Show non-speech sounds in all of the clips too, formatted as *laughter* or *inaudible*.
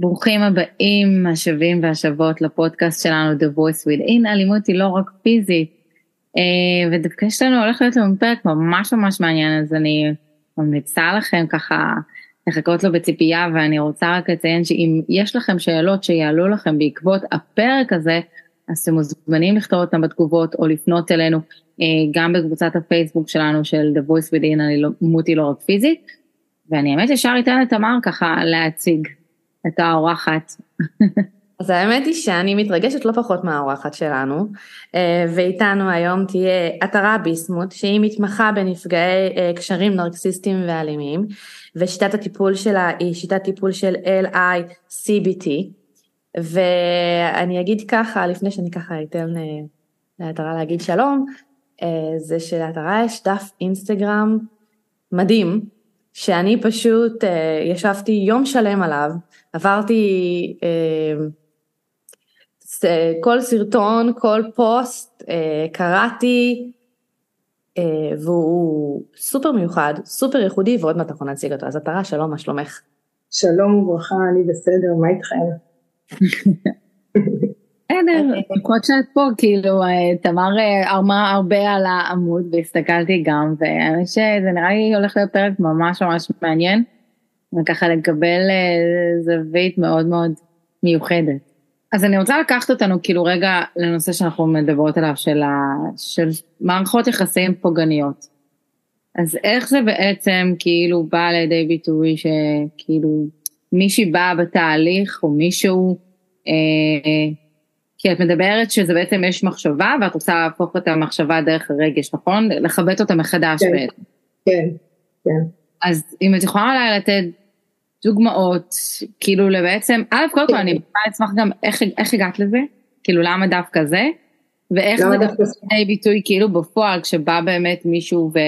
ברוכים הבאים השבים והשבות לפודקאסט שלנו The Voice Within, אלימות היא לא רק פיזית. אה, ודווקא יש לנו, הולך להיות לנו פרק ממש ממש מעניין, אז אני ממליצה לכם ככה לחכות לו בציפייה, ואני רוצה רק לציין שאם יש לכם שאלות שיעלו לכם בעקבות הפרק הזה, אז אתם מוזמנים לכתוב אותם בתגובות או לפנות אלינו אה, גם בקבוצת הפייסבוק שלנו של The Voice Within, אלימות היא לא רק פיזית. ואני האמת ישר אתן לתמר ככה להציג את האורחת. אז האמת היא שאני מתרגשת לא פחות מהאורחת שלנו, אה, ואיתנו היום תהיה עטרה ביסמוט, שהיא מתמחה בנפגעי אה, קשרים נרקסיסטיים ואלימים, ושיטת הטיפול שלה היא שיטת טיפול של LI-CBT, ואני אגיד ככה, לפני שאני ככה אתן אה, לעטרה להגיד שלום, זה שלעטרה יש דף אינסטגרם מדהים, שאני פשוט ישבתי יום שלם עליו, עברתי כל סרטון, כל פוסט, אה, קראתי, אה, והוא סופר מיוחד, סופר ייחודי, ועוד מעט אנחנו נציג אותו. אז עטרה, שלום, מה שלומך? שלום וברכה, אני בסדר, מה איתכם? בסדר, למרות שאת פה, כאילו, אה, תמר אמרה הרבה על העמוד והסתכלתי גם, והאמת שזה נראה לי הולך להיות פרק ממש ממש מעניין, וככה לקבל זווית מאוד מאוד מיוחדת. אז אני רוצה לקחת אותנו כאילו רגע לנושא שאנחנו מדברות עליו של, ה... של מערכות יחסים פוגעניות. אז איך זה בעצם כאילו בא לידי ביטוי שכאילו מישהי באה בתהליך או מישהו, אה, כי את מדברת שזה בעצם יש מחשבה ואת רוצה להפוך את המחשבה דרך הרגש, נכון? לכבד אותה מחדש כן, בעצם. כן, כן. אז אם את יכולה אולי לתת דוגמאות, כאילו לבעצם, א' קודם כל אני באה אשמח גם איך, איך הגעת לזה, כאילו למה דווקא זה, ואיך זה דווקא בא ביטוי כאילו בפועל כשבא באמת מישהו ו...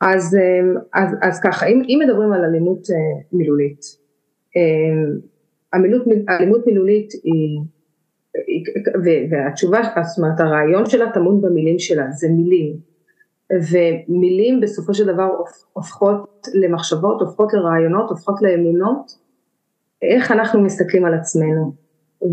אז, אמ, אז, אז ככה, אם, אם מדברים על אלימות אה, מילולית, אלימות, אמ, אלימות מילולית היא, והתשובה, זאת אומרת הרעיון שלה טמון במילים שלה, זה מילים, ומילים בסופו של דבר הופכות למחשבות, הופכות לרעיונות, הופכות לאמונות, איך אנחנו מסתכלים על עצמנו.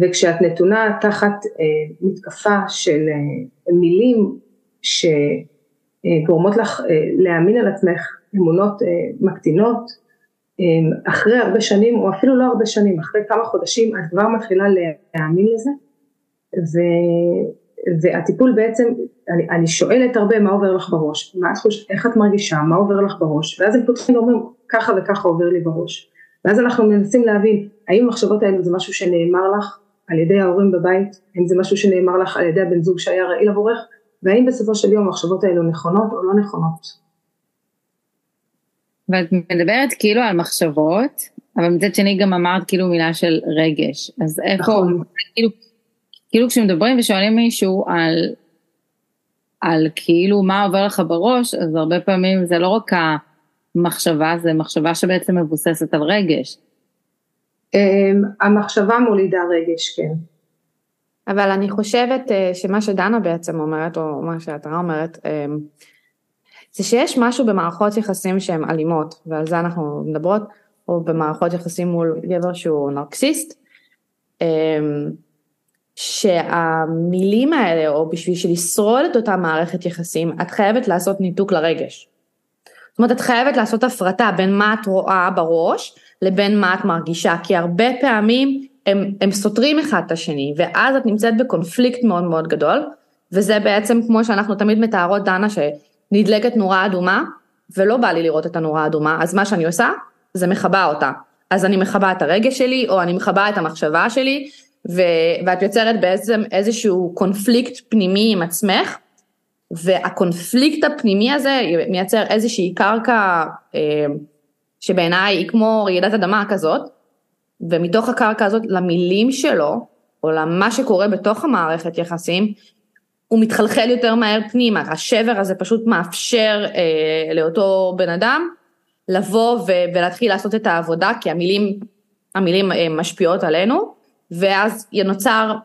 וכשאת נתונה תחת אה, מתקפה של אה, מילים שגורמות לך אה, להאמין על עצמך אמונות אה, מקטינות, אה, אחרי הרבה שנים, או אפילו לא הרבה שנים, אחרי כמה חודשים את כבר מתחילה להאמין לזה, ו, והטיפול בעצם, אני, אני שואלת הרבה מה עובר לך בראש, מה את חושבת, איך את מרגישה, מה עובר לך בראש, ואז הם פותחים ואומרים ככה וככה עובר לי בראש, ואז אנחנו מנסים להבין האם המחשבות האלו זה משהו שנאמר לך על ידי ההורים בבית, האם זה משהו שנאמר לך על ידי הבן זוג שהיה רעיל עבורך, והאם בסופו של יום המחשבות האלו נכונות או לא נכונות. ואת מדברת כאילו על מחשבות, אבל מצד שני גם אמרת כאילו מילה של רגש, אז איפה, נכון. כאילו, כאילו כשמדברים ושואלים מישהו על, על כאילו מה עובר לך בראש, אז הרבה פעמים זה לא רק המחשבה, זה מחשבה שבעצם מבוססת על רגש. אמ, המחשבה מולידה רגש, כן. אבל אני חושבת אה, שמה שדנה בעצם אומרת, או מה שהתרה אומרת, אמ, זה שיש משהו במערכות יחסים שהן אלימות, ועל זה אנחנו מדברות, או במערכות יחסים מול גבר שהוא נרקסיסט, אמ, שהמילים האלה, או בשביל לשרוד את אותה מערכת יחסים, את חייבת לעשות ניתוק לרגש. זאת אומרת, את חייבת לעשות הפרטה בין מה את רואה בראש לבין מה את מרגישה, כי הרבה פעמים הם, הם סותרים אחד את השני, ואז את נמצאת בקונפליקט מאוד מאוד גדול, וזה בעצם כמו שאנחנו תמיד מתארות, דנה, שנדלקת נורה אדומה, ולא בא לי לראות את הנורה האדומה, אז מה שאני עושה, זה מכבה אותה. אז אני מכבה את הרגש שלי, או אני מכבה את המחשבה שלי, ו- ואת יוצרת בעצם איזשהו קונפליקט פנימי עם עצמך, והקונפליקט הפנימי הזה מייצר איזושהי קרקע אה, שבעיניי היא כמו רעידת אדמה כזאת, ומתוך הקרקע הזאת למילים שלו, או למה שקורה בתוך המערכת יחסים, הוא מתחלחל יותר מהר פנימה, השבר הזה פשוט מאפשר אה, לאותו בן אדם לבוא ו- ולהתחיל לעשות את העבודה, כי המילים, המילים אה, משפיעות עלינו, ואז נוצר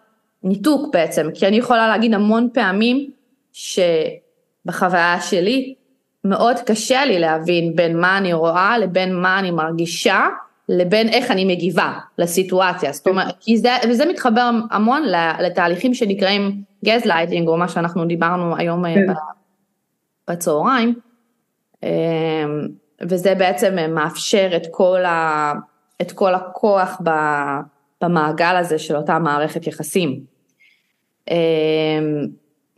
ניתוק בעצם, כי אני יכולה להגיד המון פעמים שבחוויה שלי מאוד קשה לי להבין בין מה אני רואה לבין מה אני מרגישה לבין איך אני מגיבה לסיטואציה, זאת אומרת, כי זה, וזה מתחבר המון לתהליכים שנקראים גז לייטינג, או מה שאנחנו דיברנו היום אה, כן. בצהריים, אמ, וזה בעצם מאפשר את כל, ה, את כל הכוח במעגל הזה של אותה מערכת יחסים. אמ,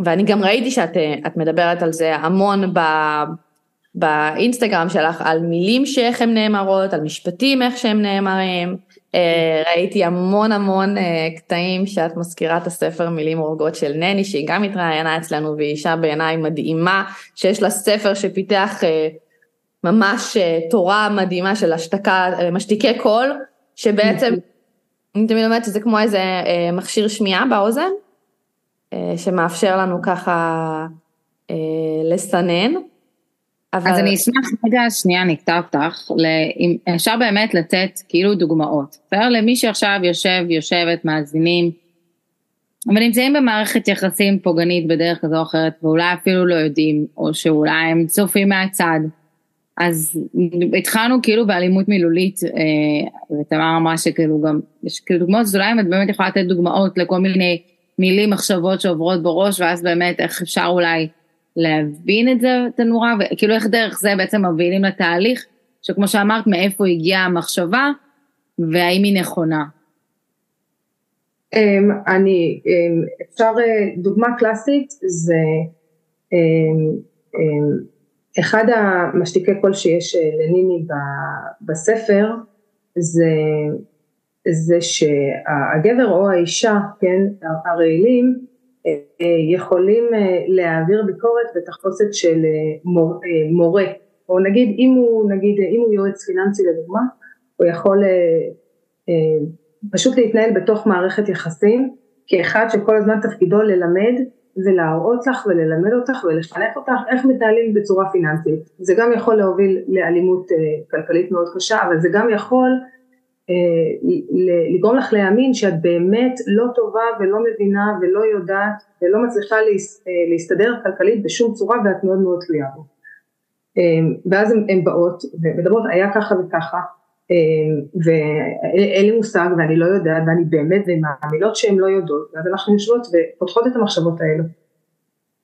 ואני גם ראיתי שאת מדברת על זה המון ב, באינסטגרם שלך על מילים שאיך הן נאמרות, על משפטים איך שהם נאמרים. אה, ראיתי המון המון אה, קטעים שאת מזכירה את הספר מילים הורגות של נני, שהיא גם התראיינה אצלנו והיא אישה בעיניי מדהימה, שיש לה ספר שפיתח אה, ממש תורה מדהימה של השתקה, משתיקי קול, שבעצם, אני תמיד אומרת שזה כמו איזה מכשיר שמיעה באוזן, שמאפשר לנו ככה לסנן. אבל... אז אני אשמח רגע, שנייה, אני אקטע אותך, אם אפשר באמת לתת כאילו דוגמאות, בסדר? למי שעכשיו יושב, יושבת, מאזינים, ונמצאים במערכת יחסים פוגענית בדרך כזו או אחרת, ואולי אפילו לא יודעים, או שאולי הם צופים מהצד. אז התחלנו כאילו באלימות מילולית, אה, ותמר אמרה שכאילו גם, יש כאילו דוגמאות, אז אולי אם את באמת יכולה לתת דוגמאות לכל מיני מילים, מחשבות שעוברות בראש, ואז באמת איך אפשר אולי להבין את זה, את הנורה, וכאילו איך דרך זה בעצם מובילים לתהליך, שכמו שאמרת, מאיפה הגיעה המחשבה, והאם היא נכונה. אמ, אני, אמ, אפשר, אה, דוגמה קלאסית זה אמ, אחד המשתיקי קול שיש אה, לניני בספר, זה, זה שהגבר או האישה, כן, הרעילים, יכולים אה, להעביר ביקורת בתחפושת של אה, מור, אה, מורה, או נגיד אם הוא, נגיד, אם הוא יועץ פיננסי לדוגמה, הוא יכול פשוט להתנהל בתוך מערכת יחסים כאחד שכל הזמן תפקידו ללמד ולהראות לך וללמד אותך ולחנך אותך איך מתנהלים בצורה פיננסית. זה גם יכול להוביל לאלימות כלכלית מאוד קשה, אבל זה גם יכול אה, לגרום לך להאמין שאת באמת לא טובה ולא מבינה ולא יודעת ולא מצליחה אה, להסתדר כלכלית בשום צורה ואת מאוד מאוד תלויה בו. אה, ואז הן באות ומדברות היה ככה וככה ואין לי מושג ואני לא יודעת ואני באמת ומאמינות שהן לא יודעות ואז אנחנו יושבות ופותחות את המחשבות האלו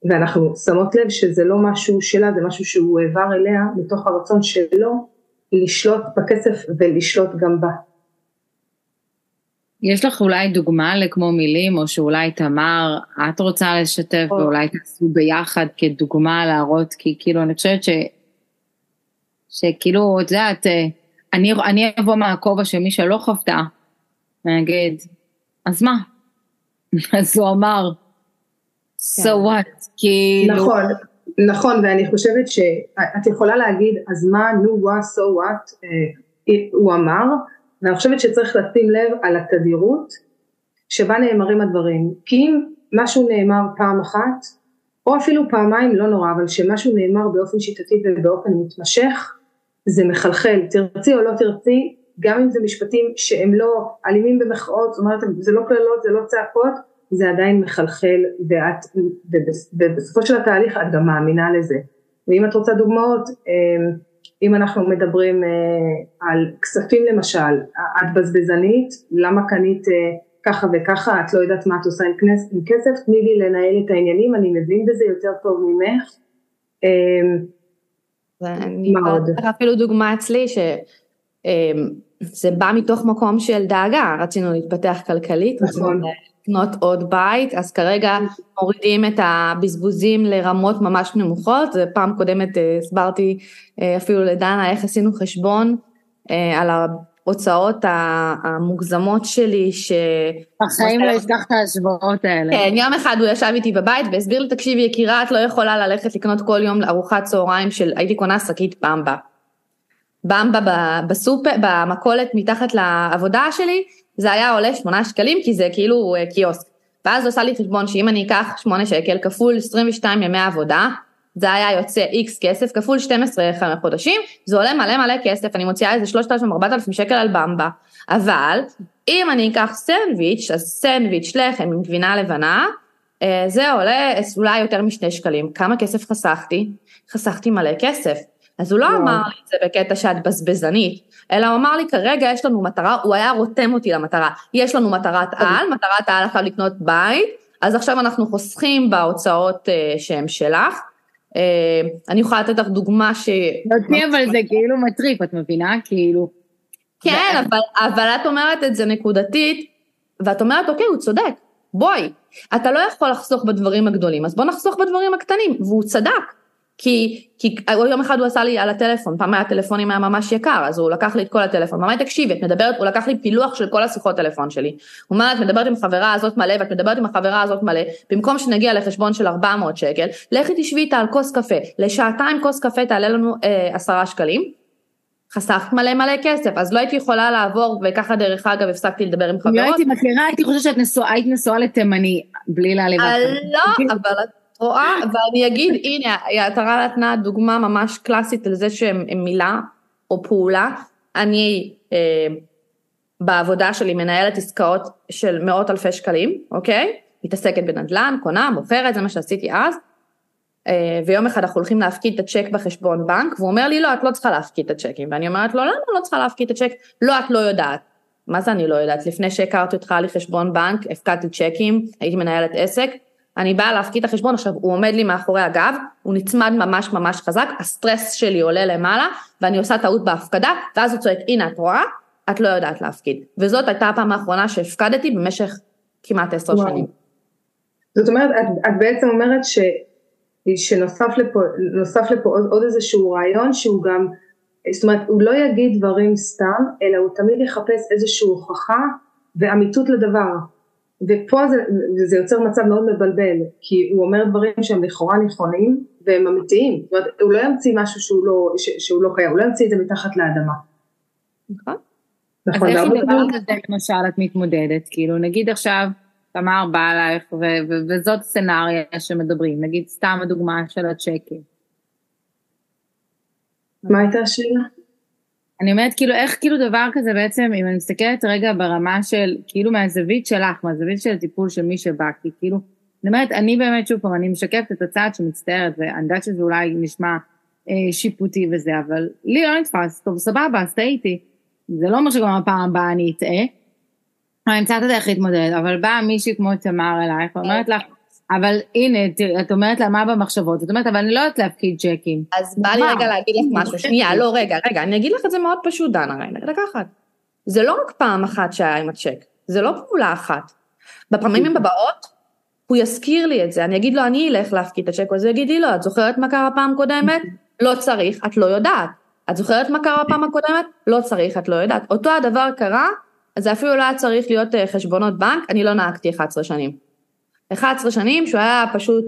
ואנחנו שמות לב שזה לא משהו שלה זה משהו שהוא העבר אליה מתוך הרצון שלו לשלוט בכסף ולשלוט גם בה יש לך אולי דוגמה לכמו מילים, או שאולי תמר, את רוצה לשתף, או. ואולי תעשו ביחד כדוגמה להראות, כי כאילו אני חושבת ש... שכאילו, את יודעת, אה, אני, אני אבוא מהכובע של מי שלא חוותה, ואני אגיד, אז מה? *laughs* אז הוא אמר, so כן. what, כאילו... נכון, נכון, ואני חושבת שאת יכולה להגיד, אז מה, נו, what, so what, אה, הוא אמר, ואני חושבת שצריך לשים לב על התדירות שבה נאמרים הדברים, כי אם משהו נאמר פעם אחת, או אפילו פעמיים לא נורא, אבל שמשהו נאמר באופן שיטתי ובאופן מתמשך, זה מחלחל, תרצי או לא תרצי, גם אם זה משפטים שהם לא אלימים במחאות, זאת אומרת זה לא קללות, זה לא צעקות, זה עדיין מחלחל ואת, ובסופו של התהליך את גם מאמינה לזה. ואם את רוצה דוגמאות, אמ, אם אנחנו מדברים אה, על כספים למשל, את בזבזנית, למה קנית אה, ככה וככה, את לא יודעת מה את עושה עם, כסף, תני לי לנהל את העניינים, אני מבין בזה יותר טוב ממך. ואני אתן אפילו דוגמה אצלי, שזה בא מתוך מקום של דאגה, רצינו להתפתח כלכלית, נכון. לקנות עוד בית, אז כרגע מורידים את הבזבוזים לרמות ממש נמוכות, פעם קודמת אה, הסברתי אה, אפילו לדנה איך עשינו חשבון אה, על ההוצאות המוגזמות שלי, ש... בחיים לא אשכח את ההשוואות האלה. כן, יום אחד הוא ישב איתי בבית והסביר לי, תקשיבי יקירה, את לא יכולה ללכת לקנות כל יום ארוחת צהריים של, הייתי קונה שקית במבה. במבה בסופר, במכולת מתחת לעבודה שלי, זה היה עולה 8 שקלים כי זה כאילו אה, קיוסק. ואז הוא עשה לי חשבון שאם אני אקח 8 שקל כפול 22 ימי עבודה, זה היה יוצא איקס כסף כפול 12 חודשים, זה עולה מלא מלא כסף, אני מוציאה איזה 3,000-4,000 שקל על במבה. אבל אם אני אקח סנדוויץ', אז סנדוויץ' לחם עם גבינה לבנה, אה, זה עולה אולי יותר משני שקלים. כמה כסף חסכתי? חסכתי מלא כסף. אז הוא לא אמר לי את זה בקטע שאת בזבזנית, אלא הוא אמר לי כרגע יש לנו מטרה, הוא היה רותם אותי למטרה, יש לנו מטרת על, מטרת העל עכשיו לקנות בית, אז עכשיו אנחנו חוסכים בהוצאות uh, שהן שלך. Uh, אני יכולה לתת לך דוגמה ש... אותי אבל זה כאילו מטריף, את מבינה? כאילו... כן, אבל, אבל את אומרת את זה נקודתית, ואת אומרת, אוקיי, הוא צודק, בואי, אתה לא יכול לחסוך בדברים הגדולים, אז בוא נחסוך בדברים הקטנים, והוא צדק. כי, כי יום אחד הוא עשה לי על הטלפון, פעם היה הטלפונים היה ממש יקר, אז הוא לקח לי את כל הטלפון, ממש תקשיבי, את מדברת, הוא לקח לי פילוח של כל השיחות טלפון שלי. הוא אומר, את מדברת עם החברה הזאת מלא, ואת מדברת עם החברה הזאת מלא, במקום שנגיע לחשבון של 400 שקל, לכי תשבי איתה על כוס קפה, לשעתיים כוס קפה תעלה לנו אה, עשרה שקלים, חסכת מלא מלא כסף, אז לא הייתי יכולה לעבור, וככה דרך אגב הפסקתי לדבר עם חברות. אם לא הייתי מכירה, הייתי חושבת שאת נשואה, היית נשואה לתימני, בלי להעליב. אה, לא, אבל את רואה, ואני אגיד, הנה, עטרה נתנה דוגמה ממש קלאסית על זה שהם מילה או פעולה. אני אה, בעבודה שלי מנהלת עסקאות של מאות אלפי שקלים, אוקיי? מתעסקת בנדל"ן, קונה, מוכרת, זה מה שעשיתי אז. אה, ויום אחד אנחנו הולכים להפקיד את הצ'ק בחשבון בנק, והוא אומר לי, לא, את לא צריכה להפקיד את הצ'קים. ואני אומרת לו, למה אני לא צריכה להפקיד את הצ'ק? לא, את לא יודעת. מה זה אני לא יודעת? לפני שהכרתי אותך היה לי חשבון בנק, הפקדתי צ'קים, הייתי מנהלת עסק, אני באה להפקיד את החשבון, עכשיו הוא עומד לי מאחורי הגב, הוא נצמד ממש ממש חזק, הסטרס שלי עולה למעלה, ואני עושה טעות בהפקדה, ואז הוא צועק, הנה את רואה, את לא יודעת להפקיד. וזאת הייתה הפעם האחרונה שהפקדתי במשך כמעט עשר שנים. זאת אומרת, את, את בעצם אומרת ש... שנוסף לפה, לפה עוד, עוד איזשהו רעיון שהוא גם, זאת אומרת הוא לא יגיד דברים סתם אלא הוא תמיד יחפש איזושהי הוכחה ואמיתות לדבר ופה זה, זה יוצר מצב מאוד מבלבל כי הוא אומר דברים שהם לכאורה נכונים והם אמיתיים, זאת אומרת הוא לא ימציא משהו שהוא לא, ש, שהוא לא קיים, הוא לא ימציא את זה מתחת לאדמה. נכון. נכון. אז איך עם דבר כזה למשל את מתמודדת, כאילו נגיד עכשיו תמר בא אלייך וזאת סצנריה שמדברים, נגיד סתם הדוגמה של הצ'קים. מה הייתה השאלה? אני אומרת כאילו איך כאילו דבר כזה בעצם אם אני מסתכלת רגע ברמה של כאילו מהזווית שלך מהזווית של הטיפול של מי שבא כי כאילו אני אומרת אני באמת שוב פעם אני משקפת את הצעד שמצטערת ואני יודעת שזה אולי נשמע אה, שיפוטי וזה אבל לי לא נתפס טוב סבבה אז טעיתי. זה לא אומר שגם הפעם הבאה אני אטעה. אני אמצא את הדרך להתמודד, אבל באה מישהי כמו תמר אלייך ואומרת לך, אבל הנה, את אומרת לה מה במחשבות, זאת אומרת, אבל אני לא יודעת להפקיד צ'קים. אז בא לי רגע להגיד לך משהו, *laughs* שנייה, לא, רגע, רגע, אני אגיד לך את זה מאוד פשוט, דנה, רגע, לקחת. זה לא רק פעם אחת שהיה עם הצ'ק, זה לא פעולה אחת. בפעמים הבאות, הוא יזכיר לי את זה, אני אגיד לו, אני אלך להפקיד את הצ'ק, אז הוא יגיד לי, לא, את זוכרת מה קרה פעם קודמת? *laughs* לא צריך, את לא יודעת. את זוכרת מה קרה פעם הקודמת? לא צריך, את לא יודעת. אותו הדבר קרה אז זה אפילו לא היה צריך להיות אה, חשבונות בנק, אני לא נהגתי 11 שנים. 11 שנים שהוא היה פשוט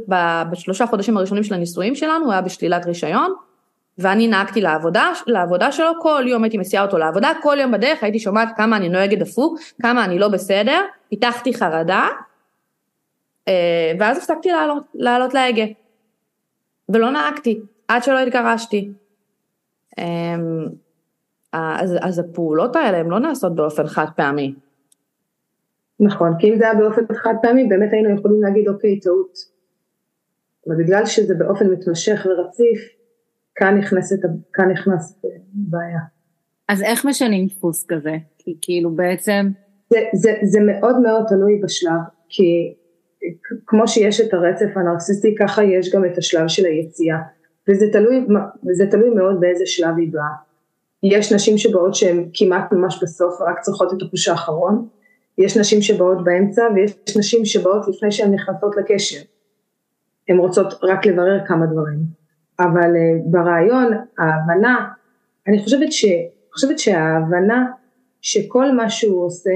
בשלושה חודשים הראשונים של הנישואים שלנו, הוא היה בשלילת רישיון, ואני נהגתי לעבודה, לעבודה שלו, כל יום הייתי מסיעה אותו לעבודה, כל יום בדרך הייתי שומעת כמה אני נוהגת דפוק, כמה אני לא בסדר, פיתחתי חרדה, אה, ואז הפסקתי לעלות, לעלות להגה. ולא נהגתי, עד שלא התגרשתי. אמ, אז, אז הפעולות האלה הן לא נעשות באופן חד פעמי. נכון, כי אם זה היה באופן חד פעמי באמת היינו יכולים להגיד אוקיי טעות. אבל בגלל שזה באופן מתמשך ורציף, כאן נכנסת, כאן נכנס בעיה. אז איך משנים דפוס כזה? כי כאילו בעצם... זה, זה, זה מאוד מאוד תלוי בשלב, כי כמו שיש את הרצף הנרקסיסטי, ככה יש גם את השלב של היציאה. וזה תלוי, וזה תלוי מאוד באיזה שלב היא באה. יש נשים שבאות שהן כמעט ממש בסוף רק צריכות את הפוש האחרון, יש נשים שבאות באמצע ויש נשים שבאות לפני שהן נכנסות לקשר, הן רוצות רק לברר כמה דברים, אבל uh, ברעיון ההבנה, אני חושבת, ש, חושבת שההבנה שכל מה שהוא עושה,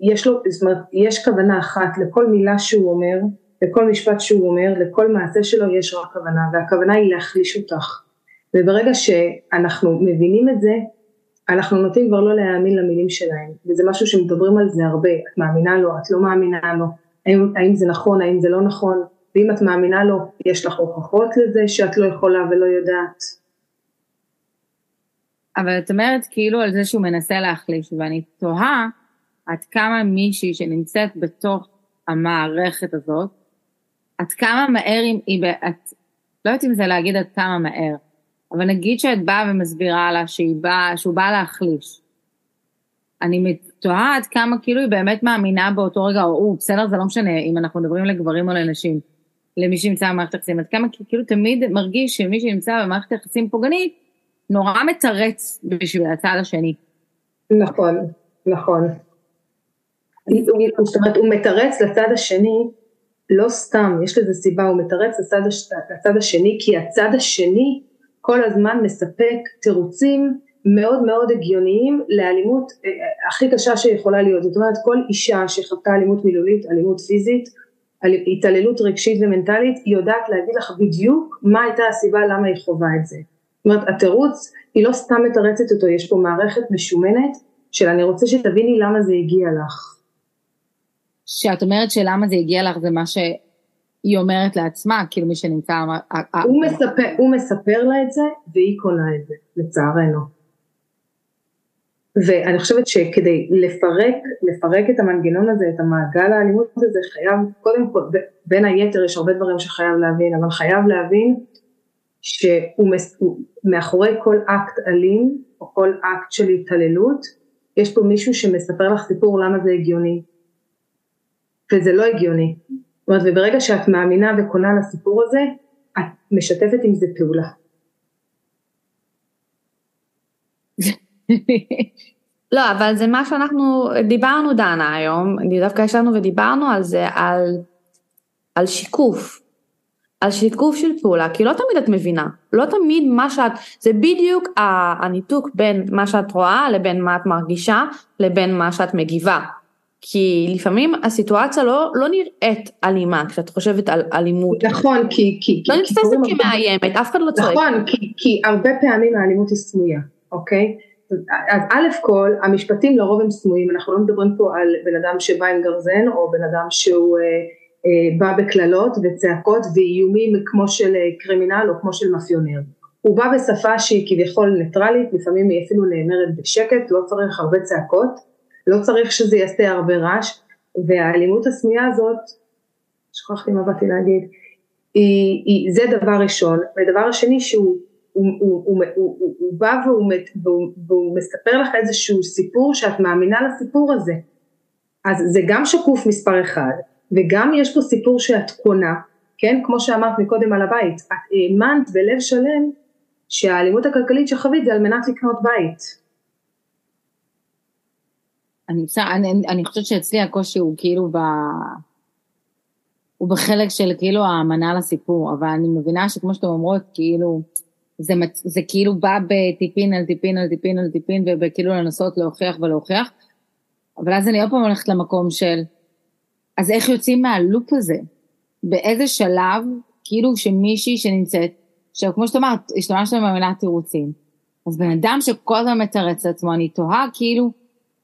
יש לו, זאת אומרת, יש כוונה אחת לכל מילה שהוא אומר, לכל משפט שהוא אומר, לכל מעשה שלו יש רק כוונה, והכוונה היא להחליש אותך. וברגע שאנחנו מבינים את זה, אנחנו נוטים כבר לא להאמין למילים שלהם, וזה משהו שמדברים על זה הרבה, את מאמינה לו, את לא מאמינה לו, האם, האם זה נכון, האם זה לא נכון, ואם את מאמינה לו, יש לך הוכחות לזה שאת לא יכולה ולא יודעת. אבל את אומרת כאילו על זה שהוא מנסה להחליש, ואני תוהה עד כמה מישהי שנמצאת בתוך המערכת הזאת, עד כמה מהר היא, את, לא יודעת אם זה להגיד עד כמה מהר, אבל נגיד שאת באה ומסבירה לה שהיא באה, שהוא בא להחליש. אני תוהה עד כמה כאילו היא באמת מאמינה באותו רגע, או הוא, בסדר, זה לא משנה אם אנחנו מדברים לגברים או לנשים, למי שנמצא במערכת יחסים, עד כמה כאילו תמיד מרגיש שמי שנמצא במערכת יחסים פוגענית, נורא מתרץ בשביל הצד השני. נכון, נכון. זאת אומרת, הוא מתרץ לצד השני, לא סתם, יש לזה סיבה, הוא מתרץ לצד, הש... לצד השני, כי הצד השני כל הזמן מספק תירוצים מאוד מאוד הגיוניים לאלימות אה, אה, הכי קשה שיכולה להיות, זאת אומרת כל אישה שחוותה אלימות מילולית, אלימות פיזית, התעללות רגשית ומנטלית, היא יודעת להגיד לך בדיוק מה הייתה הסיבה למה היא חווה את זה. זאת אומרת התירוץ היא לא סתם מתרצת אותו, יש פה מערכת משומנת של אני רוצה שתביני למה זה הגיע לך. שאת אומרת שלמה זה הגיע לך זה מה שהיא אומרת לעצמה, כאילו מי שנמצא... הוא מספר, הוא מספר לה את זה והיא קונה את זה, לצערנו. ואני חושבת שכדי לפרק, לפרק את המנגנון הזה, את המעגל האלימות הזה, זה חייב, קודם כל, בין היתר יש הרבה דברים שחייב להבין, אבל חייב להבין שמאחורי כל אקט אלים, או כל אקט של התעללות, יש פה מישהו שמספר לך סיפור למה זה הגיוני, וזה לא הגיוני. זאת אומרת, וברגע שאת מאמינה וקונה לסיפור הזה, את משתפת עם זה פעולה. לא, אבל זה מה שאנחנו דיברנו דנה היום, דווקא ישבנו ודיברנו על זה, על, על שיקוף, על שיקוף של פעולה, כי לא תמיד את מבינה, לא תמיד מה שאת, זה בדיוק הניתוק בין מה שאת רואה לבין מה את מרגישה לבין מה שאת מגיבה. כי לפעמים הסיטואציה לא, לא נראית אלימה כשאת חושבת על אלימות. נכון, כי... כי לא נתפסת כמאיימת, אף אחד לא צועק. נכון, כי, כי הרבה פעמים האלימות היא סמויה, אוקיי? אז א' כל, המשפטים לרוב הם סמויים, אנחנו לא מדברים פה על בן אדם שבא עם גרזן, או בן אדם שהוא אה, אה, בא בקללות וצעקות ואיומים כמו של אה, קרימינל או כמו של מאפיונר. הוא בא בשפה שהיא כביכול ניטרלית, לפעמים היא אפילו נאמרת בשקט, לא צריך הרבה צעקות, לא צריך שזה יעשה הרבה רעש, והאלימות הסמויה הזאת, שכחתי מה באתי להגיד, היא, היא, זה דבר ראשון, ודבר השני שהוא הוא, הוא, הוא, הוא, הוא, הוא בא והוא, והוא, והוא מספר לך איזשהו סיפור שאת מאמינה לסיפור הזה. אז זה גם שקוף מספר אחד, וגם יש פה סיפור שאת קונה, כן? כמו שאמרת מקודם על הבית, את האמנת בלב שלם שהאלימות הכלכלית שחווית זה על מנת לקנות בית. אני, אני, אני חושבת שאצלי הקושי הוא כאילו ב... הוא בחלק של כאילו האמנה לסיפור, אבל אני מבינה שכמו שאתם אומרות, כאילו, זה, זה כאילו בא בטיפין על טיפין על טיפין על טיפין וכאילו לנסות להוכיח ולהוכיח, אבל אז אני עוד פעם הולכת למקום של, אז איך יוצאים מהלופ הזה? באיזה שלב, כאילו שמישהי שנמצאת, עכשיו כמו שאת אמרת, השתמשת במילה תירוצים, אז בן אדם שכל הזמן מתרץ לעצמו, אני תוהה כאילו,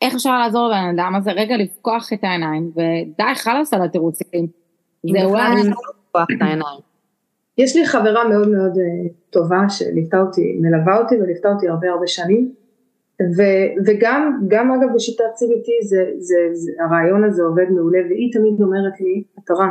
איך אפשר לעזור לבן אדם הזה רגע לפקוח את העיניים, ודי חלאס על התירוצים. זה אולי... לפקוח את העיניים. יש לי חברה מאוד מאוד אה, טובה שליוותה אותי, מלווה אותי וליוותה אותי הרבה הרבה שנים ו, וגם גם אגב בשיטת CBT זה, זה, זה, הרעיון הזה עובד מעולה והיא תמיד אומרת לי, עטרה,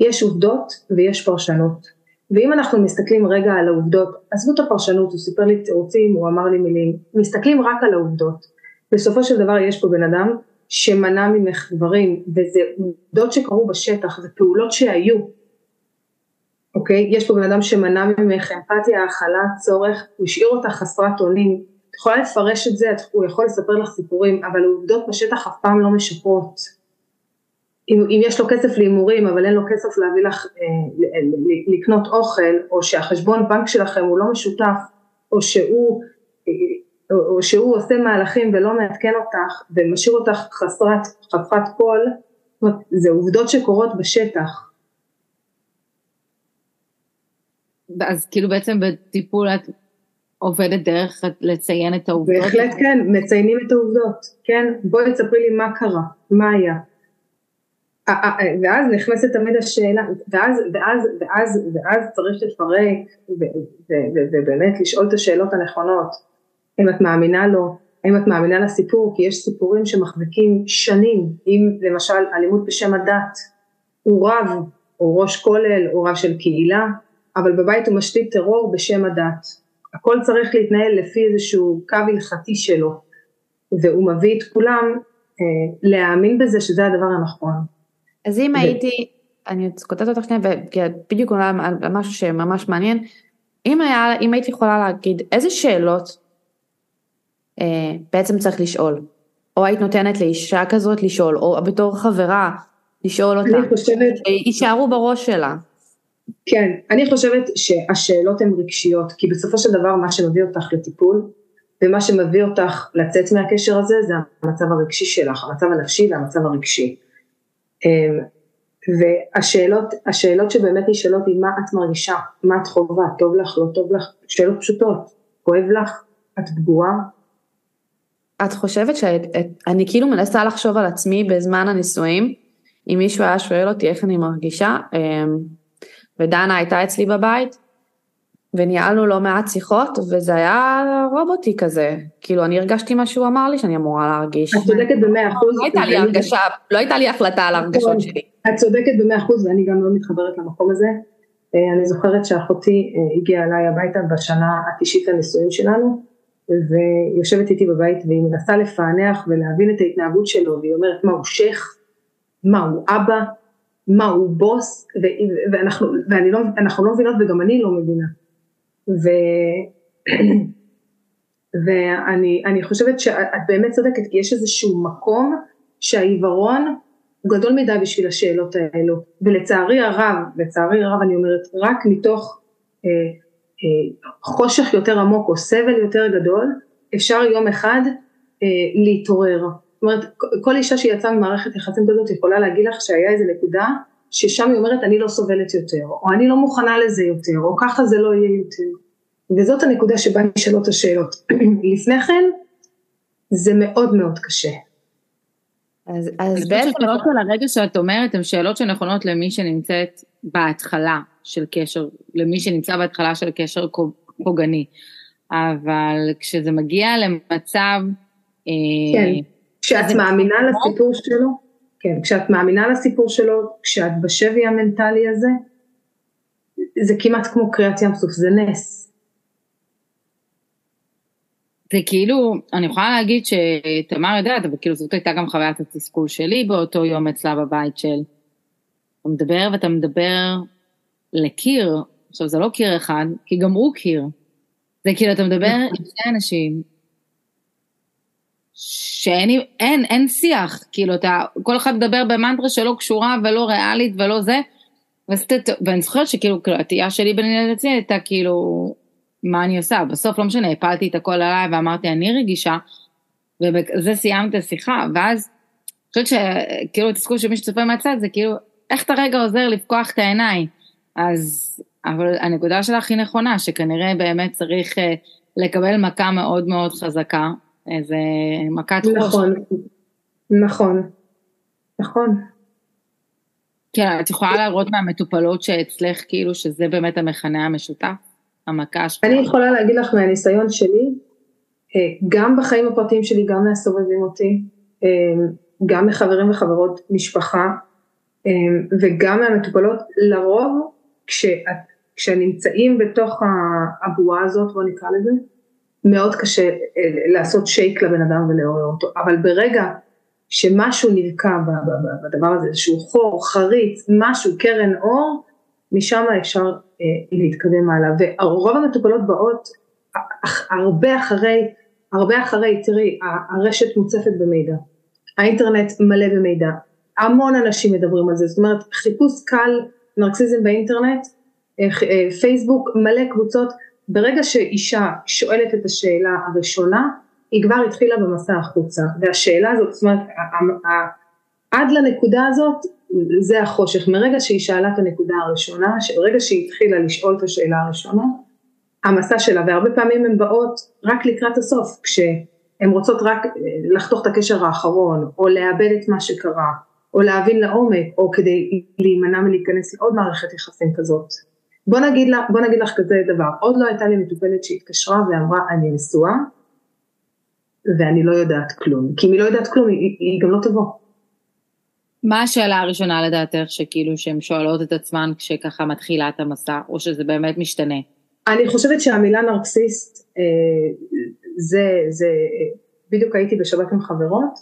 יש עובדות ויש פרשנות ואם אנחנו מסתכלים רגע על העובדות, עזבו את הפרשנות, הוא סיפר לי תירוצים, הוא אמר לי מילים, מסתכלים רק על העובדות, בסופו של דבר יש פה בן אדם שמנע ממך דברים וזה עובדות שקרו בשטח, זה פעולות שהיו אוקיי? יש פה בן אדם שמנע ממך אמפתיה, הכלה, צורך, הוא השאיר אותך חסרת אונים, את יכולה לפרש את זה, הוא יכול לספר לך סיפורים, אבל העובדות בשטח אף פעם לא משפרות. אם, אם יש לו כסף להימורים אבל אין לו כסף להביא לך, אה, לקנות אוכל, או שהחשבון בנק שלכם הוא לא משותף, או שהוא, אה, או שהוא עושה מהלכים ולא מעדכן אותך ומשאיר אותך חסרת, חסרת קול, זה עובדות שקורות בשטח. אז כאילו בעצם בטיפול את עובדת דרך לציין את העובדות? בהחלט כן, מציינים את העובדות, כן? בואי תספרי לי מה קרה, מה היה. ואז נכנסת תמיד השאלה, ואז, ואז, ואז, ואז צריך לפרק ובאמת לשאול את השאלות הנכונות, אם את מאמינה לו, האם את מאמינה לסיפור, כי יש סיפורים שמחזיקים שנים, אם למשל אלימות בשם הדת, הוא רב, הוא ראש כולל, הוא רב של קהילה, אבל בבית הוא משתית טרור בשם הדת, הכל צריך להתנהל לפי איזשהו קו הלכתי שלו, והוא מביא את כולם אה, להאמין בזה שזה הדבר הנכון. אז אם ו... הייתי, אני כותבת אותך שנייה, כי בדיוק עולה על, משהו שממש מעניין, אם, היה, אם הייתי יכולה להגיד איזה שאלות בעצם צריך לשאול, או היית נותנת לאישה כזאת לשאול, או בתור חברה לשאול אותה, אני חושבת, יישארו בראש שלה. כן, אני חושבת שהשאלות הן רגשיות, כי בסופו של דבר מה שמביא אותך לטיפול, ומה שמביא אותך לצאת מהקשר הזה, זה המצב הרגשי שלך, המצב הנפשי והמצב הרגשי. אמ, והשאלות, השאלות שבאמת נשאלות היא מה את מרגישה, מה את חובה, טוב לך, לא טוב לך, שאלות פשוטות, כואב לך, את פגועה. את חושבת שאני כאילו מנסה לחשוב על עצמי בזמן הנישואים, אם מישהו היה שואל אותי איך אני מרגישה, אמ, ודנה הייתה אצלי בבית, וניהלנו לא מעט שיחות, וזה היה רובוטי כזה. כאילו, אני הרגשתי מה שהוא אמר לי שאני אמורה להרגיש. את צודקת במאה אחוז. לא הייתה לי הרגשה, לא הייתה לי החלטה על הרגשות. שלי. את צודקת במאה אחוז, ואני גם לא מתחברת למקום הזה. אה, אני זוכרת שאחותי אה, הגיעה אליי הביתה בשנה התשעית לנישואים שלנו, ויושבת איתי בבית והיא מנסה לפענח ולהבין את ההתנהגות שלו, והיא אומרת מה הוא שייח, מה הוא אבא, מה הוא בוס, ואנחנו, ואני לא, לא מבינות וגם אני לא מבינה. ו... *clears throat* ואני חושבת שאת באמת צודקת, כי יש איזשהו מקום שהעיוורון הוא גדול מדי בשביל השאלות האלו, ולצערי הרב, לצערי הרב אני אומרת, רק מתוך אה, חושך יותר עמוק או סבל יותר גדול, אפשר יום אחד אה, להתעורר. זאת אומרת, כל אישה שיצאה ממערכת יחסים כזאת יכולה להגיד לך שהיה איזה נקודה ששם היא אומרת אני לא סובלת יותר, או אני לא מוכנה לזה יותר, או ככה זה לא יהיה יותר. וזאת הנקודה שבה נשאלות השאלות. *clears throat* לפני כן, זה מאוד מאוד קשה. אז, אז בעצם... השאלות של הרגע שאת אומרת הן שאלות שנכונות למי שנמצאת בהתחלה של קשר, למי שנמצא בהתחלה של קשר פוגעני. אבל כשזה מגיע למצב... אה, כן, כשאת מאמינה לסיפור שלו, כן, כשאת מאמינה לסיפור שלו, כשאת בשבי המנטלי הזה, זה כמעט כמו קריאת ים סוף, זה נס. זה כאילו, אני יכולה להגיד שתמר יודעת, אבל כאילו זאת הייתה גם חוויית התסכול שלי באותו יום אצלה בבית של, אתה מדבר ואתה מדבר לקיר, עכשיו זה לא קיר אחד, כי גם הוא קיר. זה כאילו אתה מדבר עם שני אנשים שאין אין, אין שיח, כאילו אתה, כל אחד מדבר במנטרה שלא קשורה ולא ריאלית ולא זה, וסת, ואני זוכרת שכאילו, כאילו, התהייה שלי בין ילד לצי הייתה כאילו, מה אני עושה? בסוף לא משנה, הפלתי את הכל עליי ואמרתי אני רגישה, ובזה סיימת השיחה, ואז, אני חושבת שכאילו התסכול של מי שצופה מהצד זה כאילו, איך אתה רגע עוזר לפקוח את העיניים? אז, אבל הנקודה שלך היא נכונה, שכנראה באמת צריך אה, לקבל מכה מאוד מאוד חזקה, איזה מכת חוש. נכון, נכון, נכון. כן, את יכולה להראות מהמטופלות שאצלך כאילו שזה באמת המכנה המשותף, המכה שלך. אני יכולה להגיד לך מהניסיון שלי, אה, גם בחיים הפרטיים שלי, גם מהסובבים אותי, אה, גם מחברים וחברות משפחה, וגם מהמטופלות, לרוב כשאת, כשנמצאים בתוך הבועה הזאת, בוא נקרא לזה, מאוד קשה אה, לעשות שייק לבן אדם ולעורר אותו, אבל ברגע שמשהו נרקע בדבר הזה, איזשהו חור, חריץ, משהו, קרן אור, משם אפשר אה, להתקדם הלאה. ורוב המטופלות באות הרבה אחרי, הרבה אחרי, תראי, הרשת מוצפת במידע, האינטרנט מלא במידע, המון אנשים מדברים על זה, זאת אומרת חיפוש קל נרקסיזם באינטרנט, אה, פייסבוק מלא קבוצות, ברגע שאישה שואלת את השאלה הראשונה, היא כבר התחילה במסע החוצה, והשאלה הזאת, זאת אומרת, עד לנקודה הזאת זה החושך, מרגע שהיא שאלה את הנקודה הראשונה, ברגע שהיא התחילה לשאול את השאלה הראשונה, המסע שלה, והרבה פעמים הן באות רק לקראת הסוף, כשהן רוצות רק אה, לחתוך את הקשר האחרון, או לאבד את מה שקרה, או להבין לעומק, או כדי להימנע מלהיכנס לעוד מערכת יחסים כזאת. בוא נגיד, לה, בוא נגיד לך כזה דבר, עוד לא הייתה לי מטופלת שהתקשרה ואמרה אני נשואה ואני לא יודעת כלום, כי אם היא לא יודעת כלום היא, היא גם לא תבוא. מה השאלה הראשונה לדעתך שכאילו שהן שואלות את עצמן כשככה מתחילה את המסע או שזה באמת משתנה? אני חושבת שהמילה נרקסיסט, אה, זה, זה, בדיוק הייתי בשבת עם חברות,